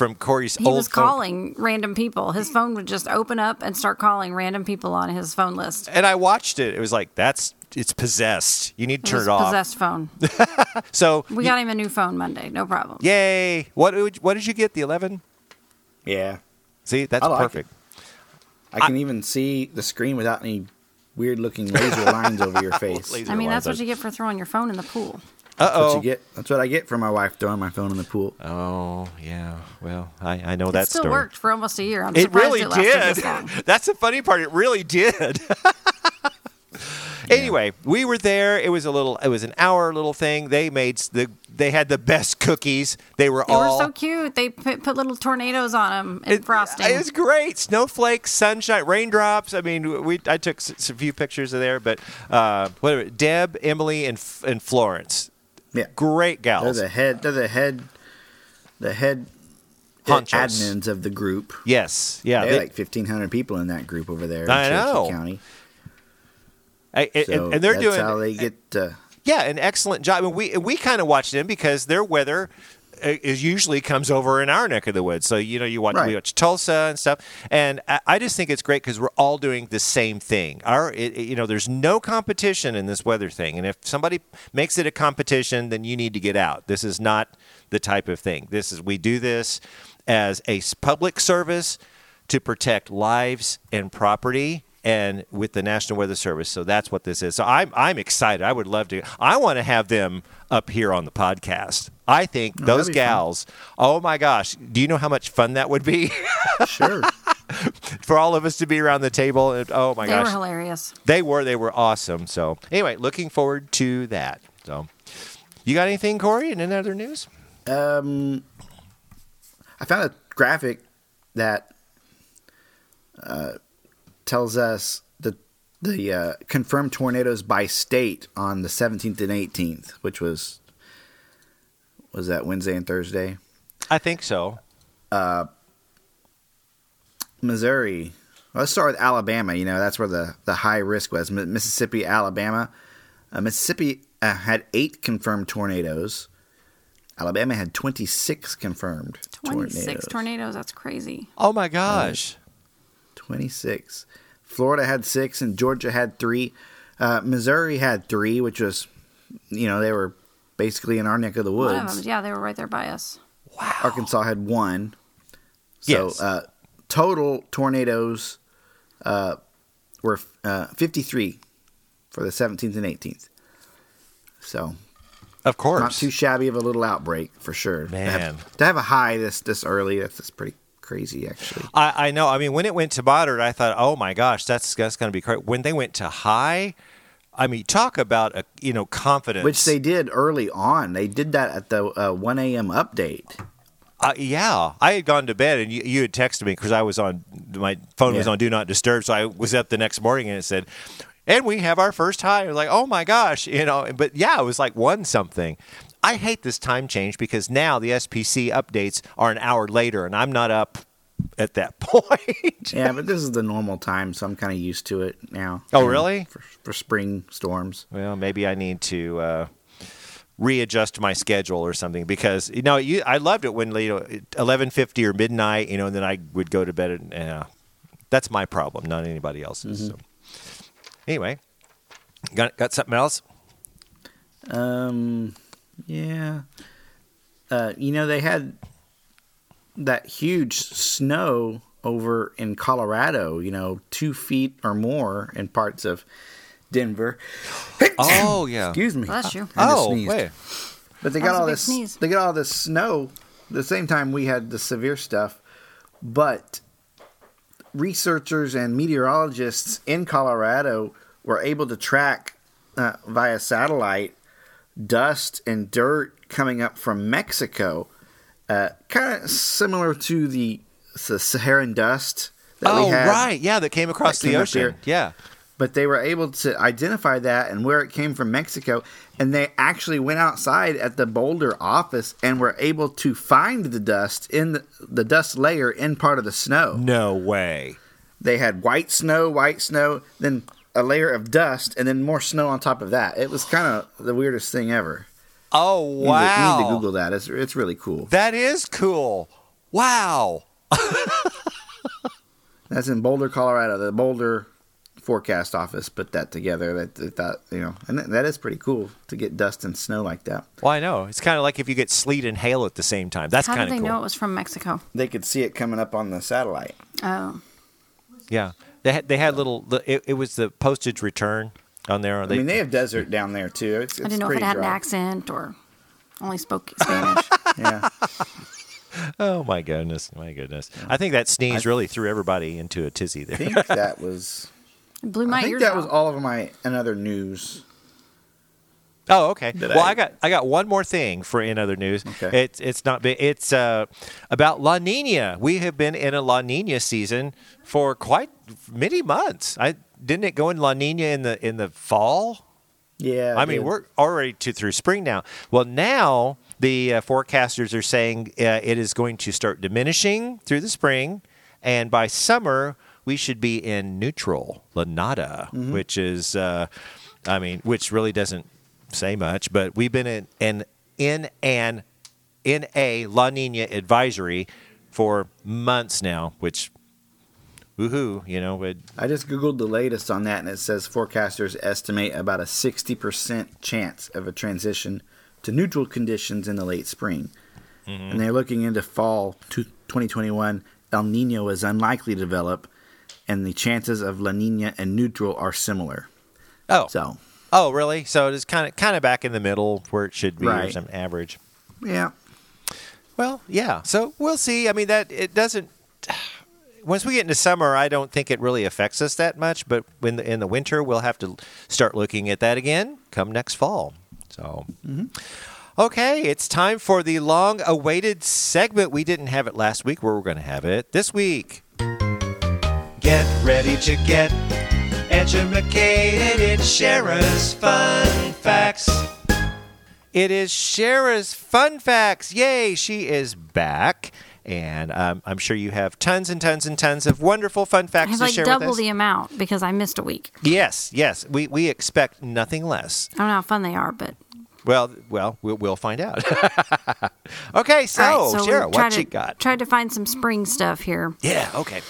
from Corey's He old was phone. calling random people. His phone would just open up and start calling random people on his phone list. and I watched it. It was like that's it's possessed. You need to It turn was it off. possessed phone. So We got him a new phone Monday. No problem. yay! What what did you get? The eleven? Yeah, See, that's I like perfect. I can even see the screen without any weird looking laser lines over your face. Laser I mean, that's what you get for throwing your phone in the pool. That's what oh. you get. That's what I get from my wife throwing my phone in the pool. Oh yeah. Well, I, I know that it still story. worked for almost a year. I'm It surprised really it did. long. That's the funny part. It really did. Anyway, we were there. It was a little. It was an hour little thing. They made the. They had the best cookies. They were They all. were so cute. They put, put little tornadoes on them and It- frosting. It was great. Snowflakes, sunshine, raindrops. I mean, we. I took s- s- a few pictures of there, but uh, whatever. Deb, Emily, and F- and Florence, Yeah, great they're the head. They're the head. The head Honchos. admins of the group. yes, yeah. They- like fifteen hundred people in that group over there. In I Cherokee know. County. I- and, So and they're that's doing how they get. Uh, Yeah, an excellent job. And we we kind of watch them because their weather is usually comes over in our neck of the woods. So you know, you watch we watch Tulsa and stuff, and I, I just think it's great because we're all doing the same thing. Our it, it- you know, there's no competition in this weather thing, and if somebody makes it a competition, then you need to get out. This is not the type of thing. This is we do this as a public service to protect lives and property and with the National Weather Service. So that's what this is. So I'm I'm excited. I would love to. I want to have them up here on the podcast. I think those Oh, that'd be fun. gals. Oh my gosh! Do you know how much fun that would be sure. for all of us to be around the table? And, oh my they gosh, They were hilarious. they were they were awesome. So anyway, looking forward to that. So you got anything, Corey? And any other news? Um, I found a graphic that uh, tells us the the uh, confirmed tornadoes by state on the 17th and 18th, which was was that Wednesday and Thursday. I think so. Missouri. Well, let's start with Alabama. You know, that's where the, the high risk was. Mi- Mississippi, Alabama. Uh, Mississippi uh, had eight confirmed tornadoes. Alabama had 26 confirmed 26 tornadoes. tornadoes. That's crazy. Oh my gosh! 26. Florida had six, and Georgia had three. Uh, Missouri had three, which was, you know, they were basically in our neck of the One of woods. them, yeah, they were right there by us. Wow. Arkansas had one. So Yes. uh, total tornadoes uh, were uh, 53 for the 17th and 18th. So Of course. not too shabby of a little outbreak for sure. To Man. have, to have a high this this early, that's, that's pretty crazy actually. I, I know. I mean, when it went to moderate, I thought, oh my gosh, that's that's going to be crazy. When they went to high, I mean, talk about a you know confidence. Which they did early on. They did that at the uh, 1 a.m. update. Uh, yeah, I had gone to bed and you, you had texted me because I was on my phone was on do not disturb, so I was up the next morning and it said, and we have our first high. I was like, oh my gosh, you know. But yeah, it was like one something. I hate this time change because now the SPC updates are an hour later, and I'm not up at that point. Yeah, but this is the normal time, so I'm kind of used to it now. Oh, really? For, for spring storms. Well, maybe I need to uh, readjust my schedule or something because you know you, I loved it when you know eleven fifty or midnight, you know, and then I would go to bed. And uh, that's my problem, not anybody else's. So. Anyway, got got something else? Um, yeah. Uh, you know, they had that huge snow over in Colorado, you know, two feet or more in parts of Denver. Oh yeah. Excuse me. Bless you. I just Oh sneezed. wait. But they got all this. sneeze. They got all this snow. The same time we had the severe stuff, but researchers and meteorologists in Colorado were able to track uh, via satellite dust and dirt coming up from Mexico, uh, kind of similar to the, the Saharan dust that Oh we had right, yeah, that came across that the came ocean. Yeah. but they were able to identify that and where it came from Mexico. And they actually went outside at the Boulder office and were able to find the dust in the, the dust layer in part of the snow. No way. They had white snow, white snow, then a layer of dust, and then more snow on top of that. It was kind of the weirdest thing ever. Oh You need to- wow. You need to Google that. It's, it's really cool. That is cool. Wow. That's in Boulder, Colorado. The Boulder forecast office put that together. That they thought, you know, and that is pretty cool to get dust and snow like that. Well, I know. It's kind of like if you get sleet and hail at the same time. That's How kind did of they cool. know it was from Mexico? They could see it coming up on the satellite. Oh, Yeah. They had, they had little, it, it was the postage return on there. I mean, they have desert down there too. It's, it's I didn't know if it pretty had an accent or only spoke Spanish. Yeah, oh, my goodness. My goodness. I think that sneeze really threw everybody into a tizzy there. I think that was. It blew my I think ears that out. was all of my another news. Oh, okay. Well, I- I got I got one more thing for in other news. Okay. It's it's not. It's uh, about La Nina. We have been in a La Nina season for quite many months. I didn't it go in La Nina in the in the fall. Yeah, I mean, we're already to through spring now. Well, now the uh, forecasters are saying uh, it is going to start diminishing through the spring, and by summer we should be in neutral, La Nada, Mm-hmm. which is, uh, I mean, which really doesn't say much, but we've been in an in an in a La Nina advisory for months now, which. Woohoo! You know, would I just googled the latest on that, and it says forecasters estimate about a sixty percent chance of a transition to neutral conditions in the late spring. Mm-hmm. And they're looking into fall to 2021. El Nino is unlikely to develop, and the chances of La Nina and neutral are similar. oh So, oh really? So it is kind of kind of back in the middle where it should be, or some average. yeah, Well, yeah. So we'll see. I mean, that it doesn't. Once we get into summer, I don't think it really affects us that much. But when the, in the winter, we'll have to start looking at that again come next fall. So, mm-hmm. okay, it's time for the long-awaited segment. We didn't have it last week. We're going to have it this week. Get ready to get educated in Shara's Fun Facts. It is Shara's Fun Facts. Yay, she is back. And um, I'm sure you have tons and tons and tons of wonderful fun facts to like share with us. double the amount because I missed a week. Yes, yes. We we expect nothing less. I don't know how fun they are, but Well, well, we'll, we'll find out. okay, so, right. So Shara, what to, you got? Tried to find some spring stuff here. Yeah, okay.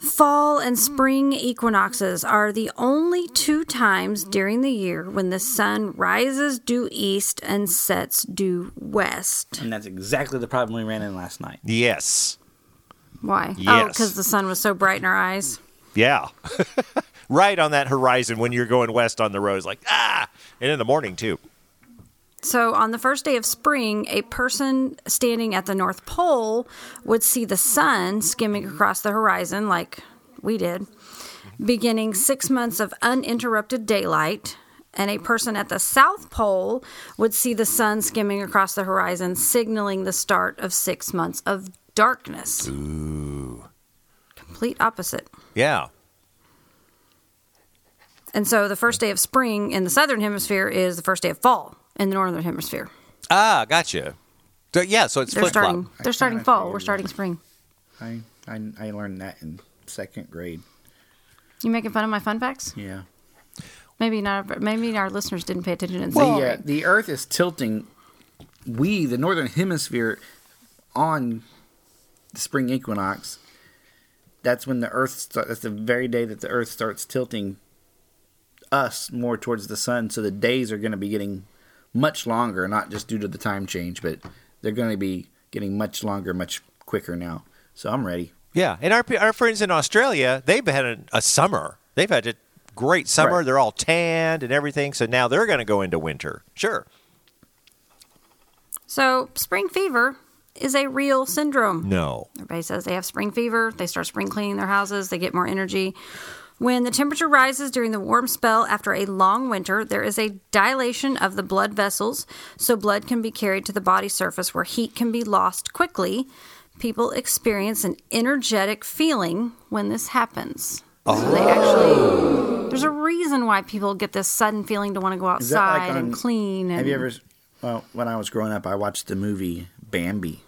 Fall and spring equinoxes are the only two times during the year when the sun rises due east and sets due west. and that's exactly the problem we ran in last night. Yes. Why? Oh, because the sun was so bright in our eyes. Yeah. right on that horizon when you're going west on the road. It's like, ah! And in the morning, too. So, on the first day of spring, a person standing at the North Pole would see the sun skimming across the horizon, like we did, beginning six months of uninterrupted daylight. And a person at the South Pole would see the sun skimming across the horizon, signaling the start of six months of darkness. Ooh. Complete opposite. Yeah. And so, the first day of spring in the Southern Hemisphere is the first day of fall in the Northern Hemisphere. Ah, gotcha. So, yeah, so it's They're flip flop. starting. They're starting fall. We're starting spring. I, I I learned that in second grade. You making fun of my fun facts? Yeah. Maybe not. Maybe our listeners didn't pay attention in the, second uh, the Earth is tilting. We, the northern hemisphere, on the spring equinox. That's when the Earth. Start, that's the very day that the Earth starts tilting us more towards the sun. So the days are going to be getting much longer, not just due to the time change, but they're going to be getting much longer, much quicker now. So I'm ready. Yeah, and our our friends in Australia, they've had a, a summer. They've had a great summer. Right. They're all tanned and everything. So now they're going to go into winter. Sure. So spring fever is a real syndrome. No. Everybody says they have spring fever. They start spring cleaning their houses. They get more energy. When the temperature rises during the warm spell after a long winter, there is a dilation of the blood vessels, so blood can be carried to the body surface where heat can be lost quickly. People experience an energetic feeling when this happens. So they oh. actually, there's a reason why people get this sudden feeling to want to go that like outside and clean. And, Have you ever? Well, when I was growing up, I watched the movie Bambi,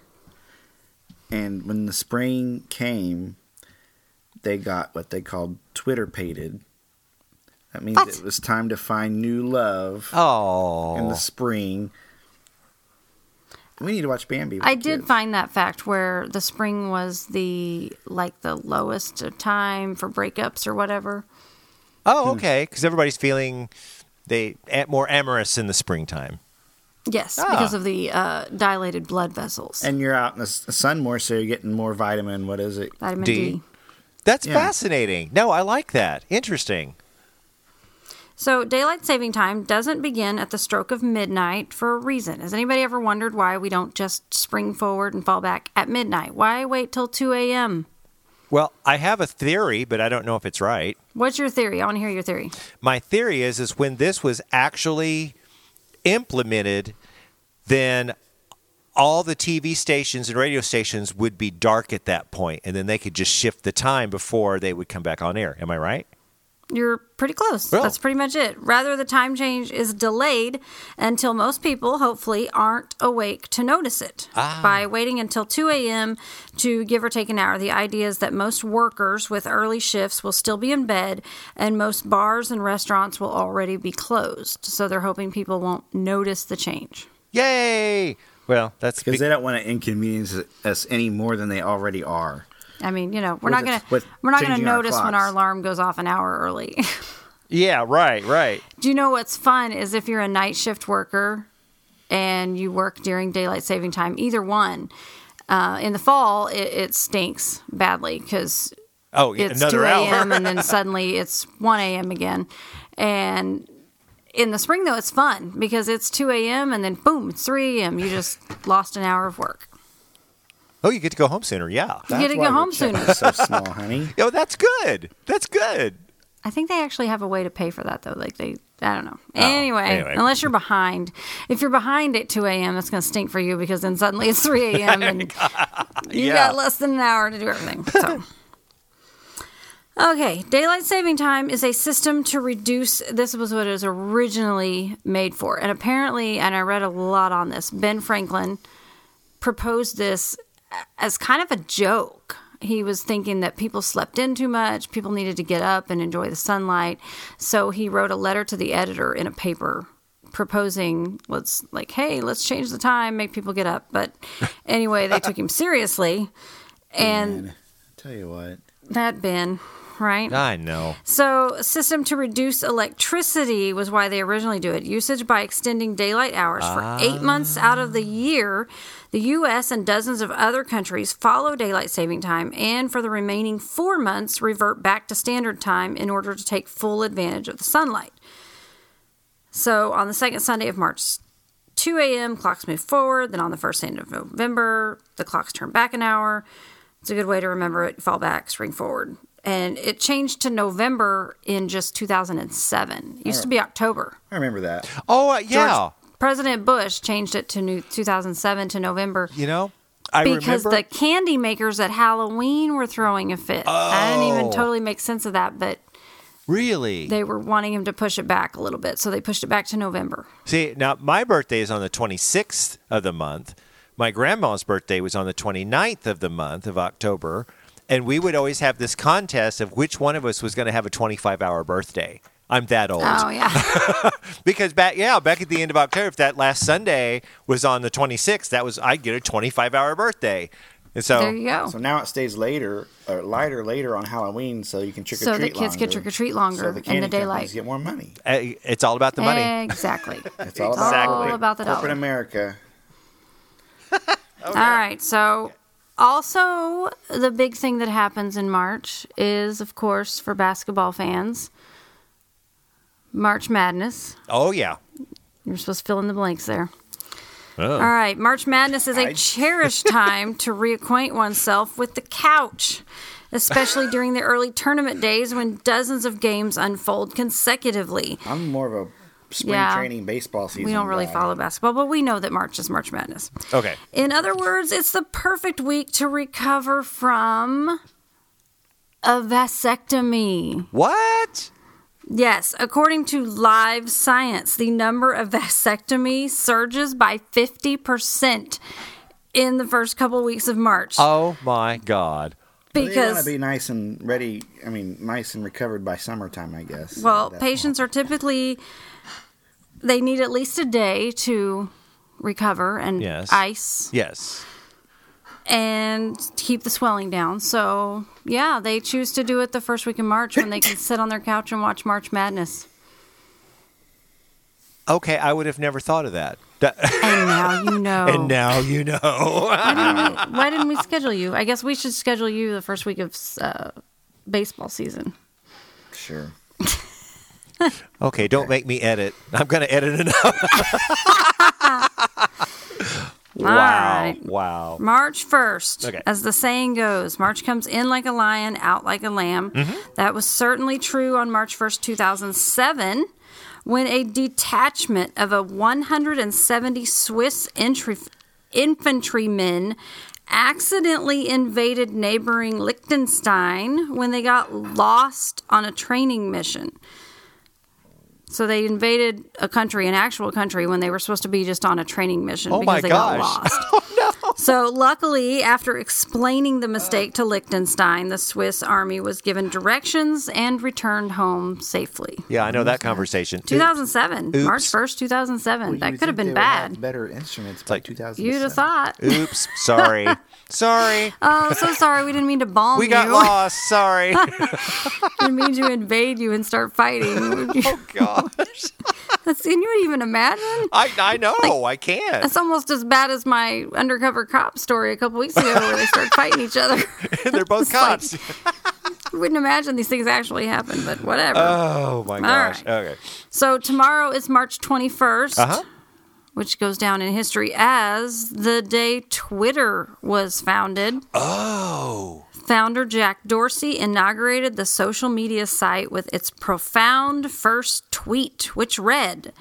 and when the spring came, they got what they called Twitter pated. That means What? it was time to find new love Oh. in the spring. we need to watch Bambi. I did kids. find that fact where the spring was the like the lowest time for breakups or whatever. Oh, okay. Because everybody's feeling they more amorous in the springtime. Yes, Ah. because of the uh, dilated blood vessels. And you're out in the sun more, so you're getting more vitamin. What is it? Vitamin D. D. That's Yeah. fascinating. No, I like that. Interesting. So daylight saving time doesn't begin at the stroke of midnight for a reason. Has anybody ever wondered why we don't just spring forward and fall back at midnight? Why wait till 2 a.m.? Well, I have a theory, but I don't know if it's right. What's your theory? I want to hear your theory. My theory is is when this was actually implemented, then all the TV stations and radio stations would be dark at that point, and then they could just shift the time before they would come back on air. Am I right? You're pretty close. Well- That's pretty much it. Rather, the time change is delayed until most people, hopefully, aren't awake to notice it. Ah. By waiting until 2 a.m. to give or take an hour, the idea is that most workers with early shifts will still be in bed and most bars and restaurants will already be closed. So they're hoping people won't notice the change. Yay! Well, that's Because big- they don't want to inconvenience us any more than they already are. I mean, you know, we're With not gonna with we're not gonna changing our notice when our alarm goes off an hour early. yeah, right, right. Do you know what's fun is if you're a night shift worker and you work during daylight saving time, either one. Uh, in the fall, it, it stinks badly because Oh, yeah, it's another 2 a.m. and then suddenly it's 1 a.m. again. And in the spring, though, it's fun because it's 2 a.m. and then boom, it's 3 a.m. You just lost an hour of work. Oh, you get to go home sooner. Yeah. You get to go home sooner. is So small, honey. Oh, that's good. That's good. I think they actually have a way to pay for that though. Like they, I don't know. Oh, anyway, anyway. unless you're behind. If you're behind at 2 a.m., it's going to stink for you because then suddenly it's 3 a.m. Oh and you Yeah. got less than an hour to do everything. So. Okay, daylight saving time is a system to reduce. This was what it was originally made for, and apparently, and I read a lot on this. Ben Franklin proposed this as kind of a joke. He was thinking that people slept in too much, people needed to get up and enjoy the sunlight. So he wrote a letter to the editor in a paper proposing, let's like, hey, let's change the time, make people get up. But anyway, they took him seriously. And Man, tell you what. that Ben, right? I know. So, a system to reduce electricity was why they originally do it. Usage by extending daylight hours for ah. eight months out of the year. The U.S. and dozens of other countries follow daylight saving time, and for the remaining four months, revert back to standard time in order to take full advantage of the sunlight. So, on the second Sunday of March 2 a.m., clocks move forward. Then on the first Sunday of November, the clocks turn back an hour. It's a good way to remember it. Fall back, spring forward. And it changed to November in just 2007. It used to be October. I remember that. Oh, uh, yeah. George- President Bush changed it to new 2007 to November you know, I because remember. the candy makers at Halloween were throwing a fit. I didn't even Oh. totally make sense of that, but really? they were wanting him to push it back a little bit, so they pushed it back to November. See, now my birthday is on the 26th of the month. My grandma's birthday was on the 29th of the month of October. And we would always have this contest of which one of us was going to have a 25 hour birthday. I'm that old. Oh yeah. Because back, yeah, back at the end of October, if that last Sunday was on the 26th, that was, I'd get a 25 hour birthday. And so, there you go. So now it stays later, or lighter later on Halloween, so you can trick or So treat the kids get trick or treat longer so the in candy the daylight. get more money. uh, it's all about the money. Exactly. It's all It's about Exactly. all about the corporate dollar. America. All right. So, also, the big thing that happens in March is, of course, for basketball fans, March Madness. Oh, yeah. You're supposed to fill in the blanks there. Oh. All right. March Madness is a I- cherished time to reacquaint oneself with the couch, especially during the early tournament days when dozens of games unfold consecutively. I'm more of a spring Yeah. training baseball season. We don't really guy. follow basketball, but we know that March is March Madness. Okay. In other words, it's the perfect week to recover from a vasectomy. What? Yes, according to Live Science, the number of vasectomies surges by 50% in the first couple weeks of March. Oh, my God. Well, they want because to be nice and ready. I mean, nice and recovered by summertime, I guess. well, That- patients are typically they need at least a day to recover and Yes. ice Yes. and keep the swelling down. So, yeah, they choose to do it the first week in March when they can sit on their couch and watch March Madness. Okay, I would have never thought of that. That- And now you know. and now you know. why, didn't we, why didn't we schedule you? I guess we should schedule you the first week of uh, baseball season. Sure. Okay, don't make me edit. I'm going to edit it out. wow. right. Wow. March 1st, Okay. as the saying goes, March comes in like a lion, out like a lamb. Mm-hmm. That was certainly true on March 1st, 2007, when a detachment of a 170 Swiss entry, infantrymen accidentally invaded neighboring Liechtenstein when they got lost on a training mission. So they invaded a country, an actual country, when they were supposed to be just on a training mission Oh because my they gosh. got lost. Oh, so luckily, after explaining the mistake to Liechtenstein, the Swiss army was given directions and returned home safely. Yeah, I know that conversation. 2007, Oops. March 1st, 2007. Well, that could have been they would have bad. Better instruments by like- 2000. You'd have thought. Oops. Sorry. Sorry. Oh, so sorry. We didn't mean to bomb We you. got lost. Sorry. we didn't mean to invade you and start fighting. oh, gosh. That's, can you even imagine? I, I know. I can't. That's almost as bad as my undercover cop story a couple weeks ago where they started fighting each other. They're both It's like- cops. You wouldn't imagine these things actually happen, but whatever. oh, my gosh. right. Okay. so tomorrow is March 21st, Uh-huh. which goes down in history as the day Twitter was founded. Oh. Founder Jack Dorsey inaugurated the social media site with its profound first tweet, which read,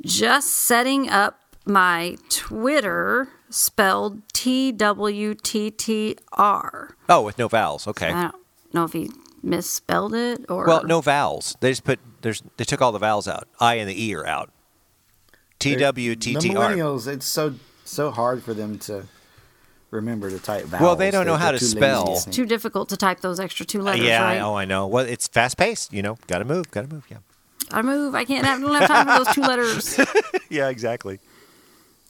Just setting up my Twitter, spelled T W T T R. Oh, with no vowels. Okay. I don't know if he misspelled it or. Well, no vowels. They just put there's they took all the vowels out. I and the E are out. T W T The T R. millennials, it's so so hard for them to remember to type vowels. Well, they don't know They're- how they're to spell. It's too difficult to type those extra two letters, yeah, right? I- oh, I know. Well, it's fast paced. You know, got to move. Got to move. Yeah. I move. I can't have, don't have time for those two letters. yeah, exactly.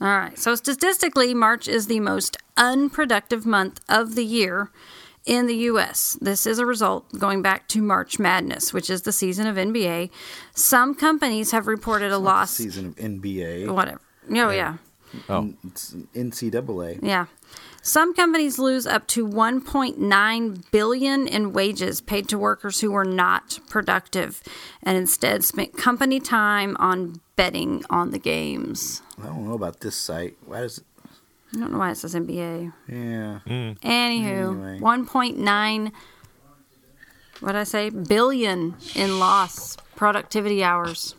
All right. So statistically, March is the most unproductive month of the year in the U.S. This is a result going back to March Madness, which is the season of NBA. Some companies have reported a loss. season of NBA. Whatever. Oh yeah. Oh, It's NCAA. Yeah. Some companies lose up to 1.9 billion in wages paid to workers who were not productive and instead spent company time on betting on the games. I don't know about this site. Why does it? I don't know why it says NBA. Yeah. Mm. Anywho, Anyway. 1.9 what did I say? Billion in loss productivity hours.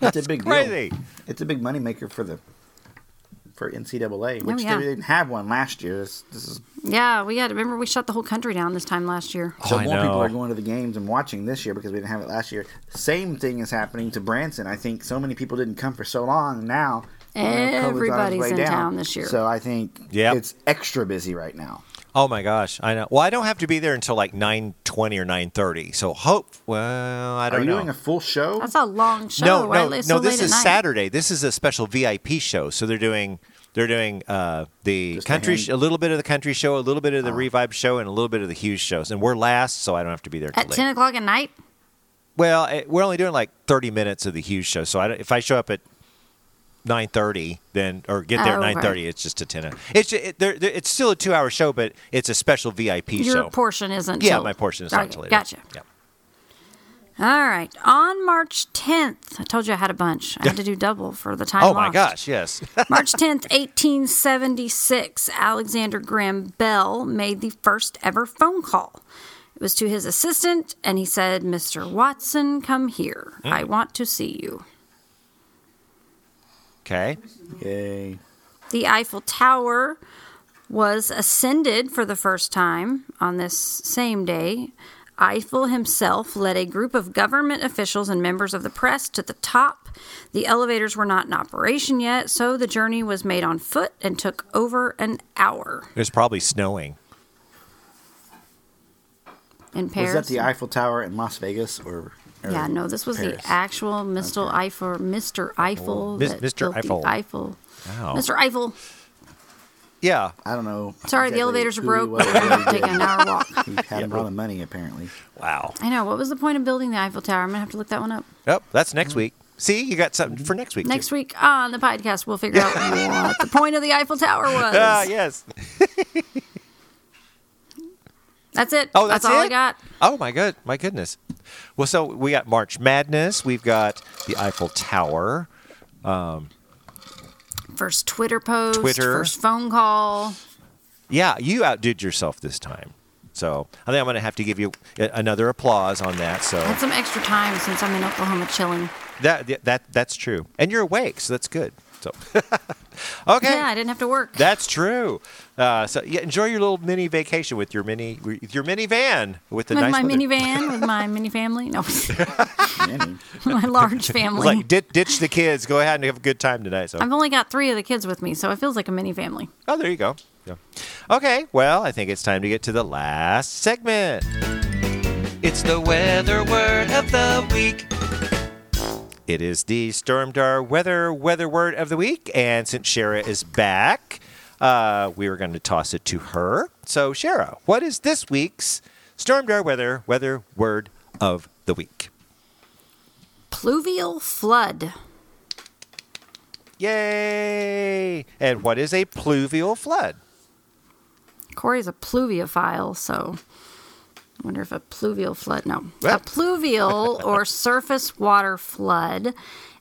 It's a big deal. crazy. It's a big moneymaker for the for NCAA, oh, which Oh, yeah. they didn't have one last year. This, this is Yeah, we had remember we shut the whole country down this time last year. so Oh, I more people are going to the games and watching this year because we didn't have it last year. Same thing is happening to Branson. I think so many people didn't come for so long. Now you know, its Everybody's way in down. town this year. So I think Yep. it's extra busy right now. Oh my gosh, I know. Well, I don't have to be there until like nine twenty or nine thirty. So hope. Well, I Are don't know. Are you know. doing a full show? That's a long show. no, Why no, late- so no. This is? Saturday. This is a special VIP show. So they're doing they're doing uh, the Just a country, hand- sh- a little bit of the country show, a little bit of the revive show, and a little bit of the Hughes shows. And we're last, so I don't have to be there At late. 10 o'clock at night? Well, eh, we're only doing like thirty minutes of the Hughes show. So I if I show up at nine thirty, then or get there Oh, at nine thirty, it's just a ten. It's it, it's still a two hour show, but it's a special VIP Your show. portion isn't. yeah, till- my portion is not Okay, till later. Gotcha. Yeah. All right. On March 10th, I told you I had a bunch. I had to do double for the time. Oh my lost. gosh, yes. March 10th, 1876, Alexander Graham Bell made the first ever phone call. It was to his assistant, and he said, Mr. Watson, come here. I hmm. want to see you. Okay. Yay! The Eiffel Tower was ascended for the first time on this same day. Eiffel himself led a group of government officials and members of the press to the top. The elevators were not in operation yet, so the journey was made on foot and took over an hour It was probably snowing. in Paris. Was that the Eiffel Tower in Las Vegas or or Yeah, no, this was Paris. the actual Mr. Eiffel, Mr. Eiffel, Mis- Mr. Eiffel. Eiffel. Wow. Mr. Eiffel. Yeah. I don't know. Sorry, the elevators are broke, was, we're what gonna take an hour walk. He had a lot of money, apparently. Wow. I know. What was the point of building the Eiffel Tower? I'm gonna have to look that one up Oh, that's next week. See, you got something for next week. too. next week on the podcast. We'll figure out what the point of the Eiffel Tower was. Ah, yes. That's it. Oh, that's, all I got. Oh my good, my goodness. Well, so we got March Madness. We've got the Eiffel Tower. Um, first Twitter post. Twitter. First phone call. Yeah, you outdid yourself this time. So I think I'm going to have to give you another applause on that. So I had some extra time since I'm in Oklahoma chilling. that that that's true, and you're awake, so that's good. So okay, Yeah, I didn't have to work. that's true. Uh, so yeah, enjoy your little mini vacation with your mini with your minivan with the with nice my weather. minivan, with my mini family. No, my large It's family. like ditch, ditch the kids. Go ahead and have a good time tonight. So I've only got three of the kids with me, so it feels like a mini family. Oh, there you go. Yeah. Okay, well, I think it's time to get to the last segment. It's the weather word of the week. It is the Stormdar weather weather word of the week, and since Shara is back, uh, we were going to toss it to her. So, Shara, what is this week's Stormdar weather weather word of the week? Pluvial flood. Yay! And what is a pluvial flood? Corey's a pluviophile, so I wonder if a pluvial flood. No, a pluvial or surface water flood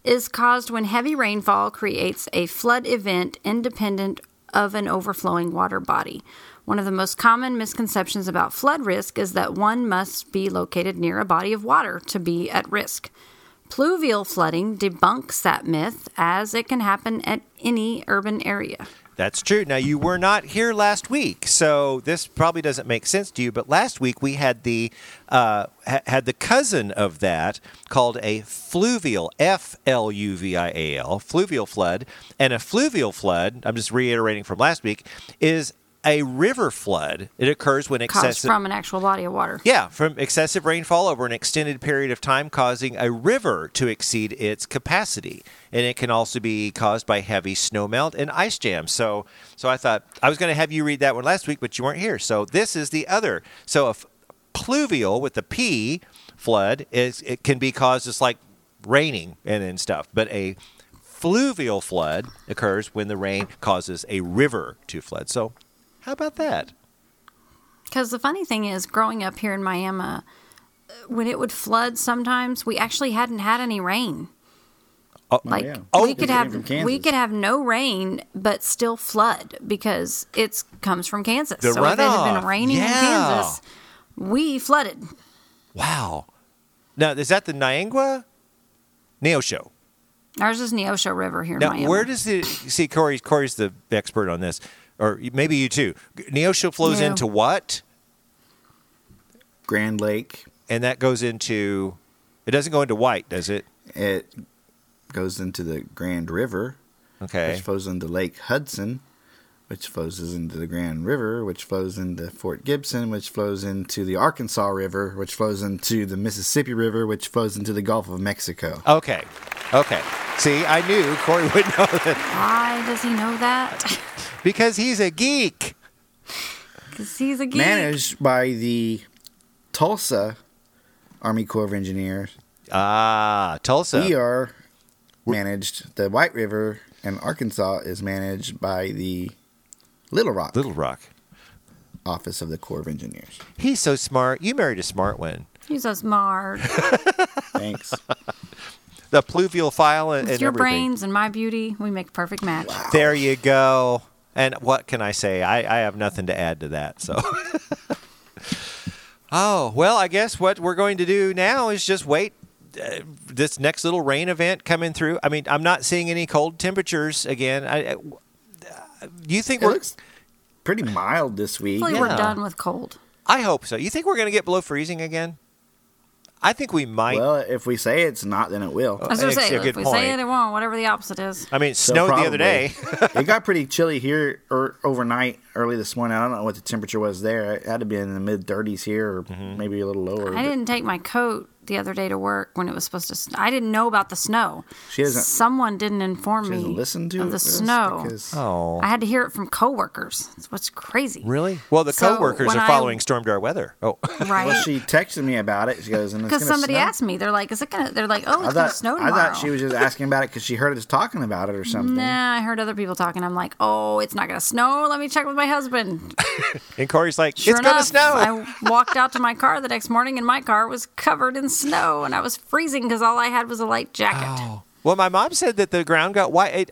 is caused when heavy rainfall creates a flood event independent of an overflowing water body. One of the most common misconceptions about flood risk is that one must be located near a body of water to be at risk. Pluvial flooding debunks that myth as it can happen at any urban area. That's true. Now you were not here last week, so this probably doesn't make sense to you. But last week we had the uh, ha- had the cousin of that called a fluvial, F L U V I A L, fluvial flood, and a fluvial flood. I'm just reiterating from last week is a river flood. It occurs when Caused excessive from an actual body of water. yeah, from excessive rainfall over an extended period of time, causing a river to exceed its capacity, and it can also be caused by heavy snowmelt and ice jams. So, so I thought I was going to have you read that one last week, but you weren't here. So this is the other. So a f- pluvial with the P flood is it can be caused just like raining and and stuff, but a fluvial flood occurs when the rain causes a river to flood. So, how about that? Because the funny thing is, growing up here in Miami, uh, when it would flood, sometimes we actually hadn't had any rain. Oh, Like yeah. Oh, we could have we could have no rain, but still flood because it comes from Kansas. The so if it had been raining in Kansas, we flooded. Wow. Now, is that the Niangua Neosho? Ours is Neosho River here Now, in Miami. where does it see? Corey, Corey's the expert on this, or maybe you too. Neosho flows Yeah. into what, Grand Lake. and that goes into. It doesn't go into White, does it? It goes into the Grand River, Okay. which flows into Lake Hudson, which flows into the Grand River, which flows into Fort Gibson, which flows into the Arkansas River, which flows into the Mississippi River, which flows into the Gulf of Mexico. Okay. Okay. See, I knew Corey would know that Why does he know that? because he's a geek. Because he's a geek. Managed by the Tulsa Army Corps of Engineers. Ah, Tulsa. We are managed. The White River and Arkansas is managed by the Little Rock Little Rock. Office of the Corps of Engineers. He's so smart. You married a smart one. He's so smart. Thanks. The pluviophile and, With and your everything. brains and my beauty, we make a perfect match. There you go. And what can I say? I, I have nothing to add to that. So. oh well, I guess what we're going to do now is just wait. Uh, this next little rain event coming through. I mean, I'm not seeing any cold temperatures again. I, I, you think It we're? looks pretty mild this week. Hopefully, Yeah. we're done with cold. I hope so. You think we're going to get below freezing again? I think we might. Well, if we say it's not, then it will. I was going to say, a good if we point. say it, it won't. Whatever the opposite is. I mean, it So snowed the other day. it got pretty chilly here or overnight, early this morning. I don't know what the temperature was there. It had to be in the mid 30s here, or Mm-hmm. maybe a little lower. I but- didn't take my coat the other day to work when it was supposed to. Sn- I didn't know about the snow. She doesn't- Someone didn't inform She me doesn't listen to of the snow. because- Oh. I had to hear it from coworkers. It's what's crazy. Really? Well, the So, coworkers when are I- following Stormdar weather. Oh. Right. Well, she texted me about it. She goes, because somebody snow. asked me, they're like, "Is it gonna?" They're like, "Oh, I it's gonna thought, snow I thought she was just asking about it because she heard us talking about it or something. Nah, I heard other people talking. I'm like, "Oh, it's not gonna snow. Let me check with my husband." And Corey's like, Sure it's going to snow. I walked out to my car the next morning, and my car was covered in snow, and I was freezing because all I had was a light jacket. Oh. Well, my mom said that the ground got white. It,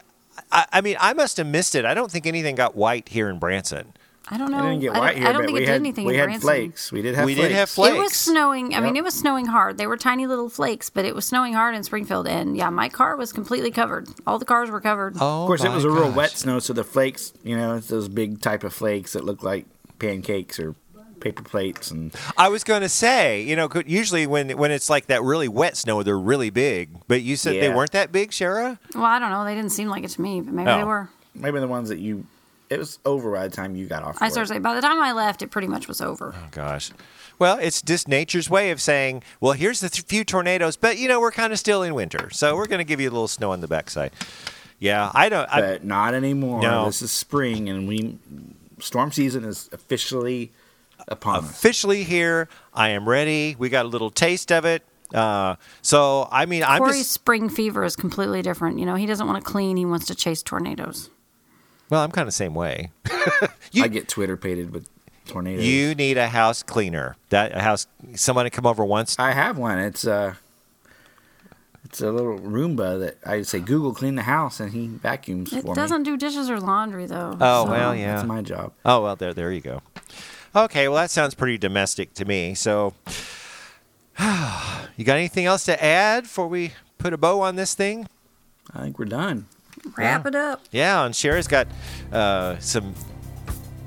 I, I mean, I must have missed it. I don't think anything got white here in Branson. I don't know. I didn't get I white don't, here, I don't but think we it did had anything we in had Branson. flakes. We did have We flakes. did have flakes. It was snowing. I mean, it was snowing hard. They were tiny little flakes, but it was snowing hard in Springfield. And yeah, my car was completely covered. All the cars were covered. Oh, Of course, it my was a real wet snow, so the flakes, you know, it's those big type of flakes that look like pancakes or paper plates, and I was going to say, you know, usually when when it's like that really wet snow, they're really big. But you said they weren't that big, Shara? Well, I don't know. They didn't seem like it to me, but maybe Oh. they were. maybe the ones that you. It was over by the time you got off. I work. started to say, by the time I left, it pretty much was over. Oh gosh. Well, it's just nature's way of saying, well, here's the th- few tornadoes, but you know, we're kind of still in winter, so we're going to give you a little snow on the backside. Yeah, I don't. I, but not anymore. No. This is spring, and we storm season is officially upon us. officially here. I am ready. We got a little taste of it. Uh, so I mean, I'm Corey's just spring fever is completely different. You know, he doesn't want to clean; he wants to chase tornadoes. well, I'm kind of the same way. I get Twitter pated with tornadoes. You need a house cleaner. That a house, someone to come over once. I have one. It's a it's a little Roomba that I say Google clean the house, and he vacuums It for doesn't me. do dishes or laundry, though. Oh so- well, yeah. That's my job. Oh well, there, there you go. Okay, well that sounds pretty domestic to me. So, you got anything else to add before we put a bow on this thing? I think we're done. Wrap it up. Yeah, and Shara's got uh, some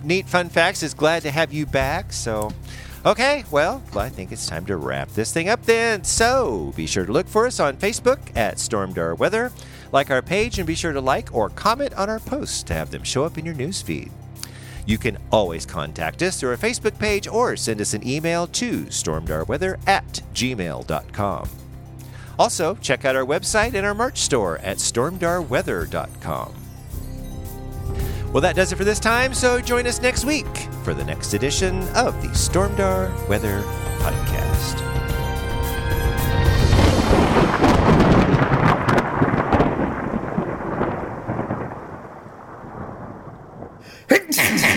neat fun facts. Is glad to have you back. So, okay, well, I think it's time to wrap this thing up then. So, be sure to look for us on Facebook at Stormdar Weather. Like our page and be sure to like or comment on our posts to have them show up in your news feed. You can always contact us through our Facebook page or send us an email to stormdarweather at gmail.com. Also, check out our website and our merch store at stormdarweather.com. Well, that does it for this time, so join us next week for the next edition of the Stormdar Weather Podcast.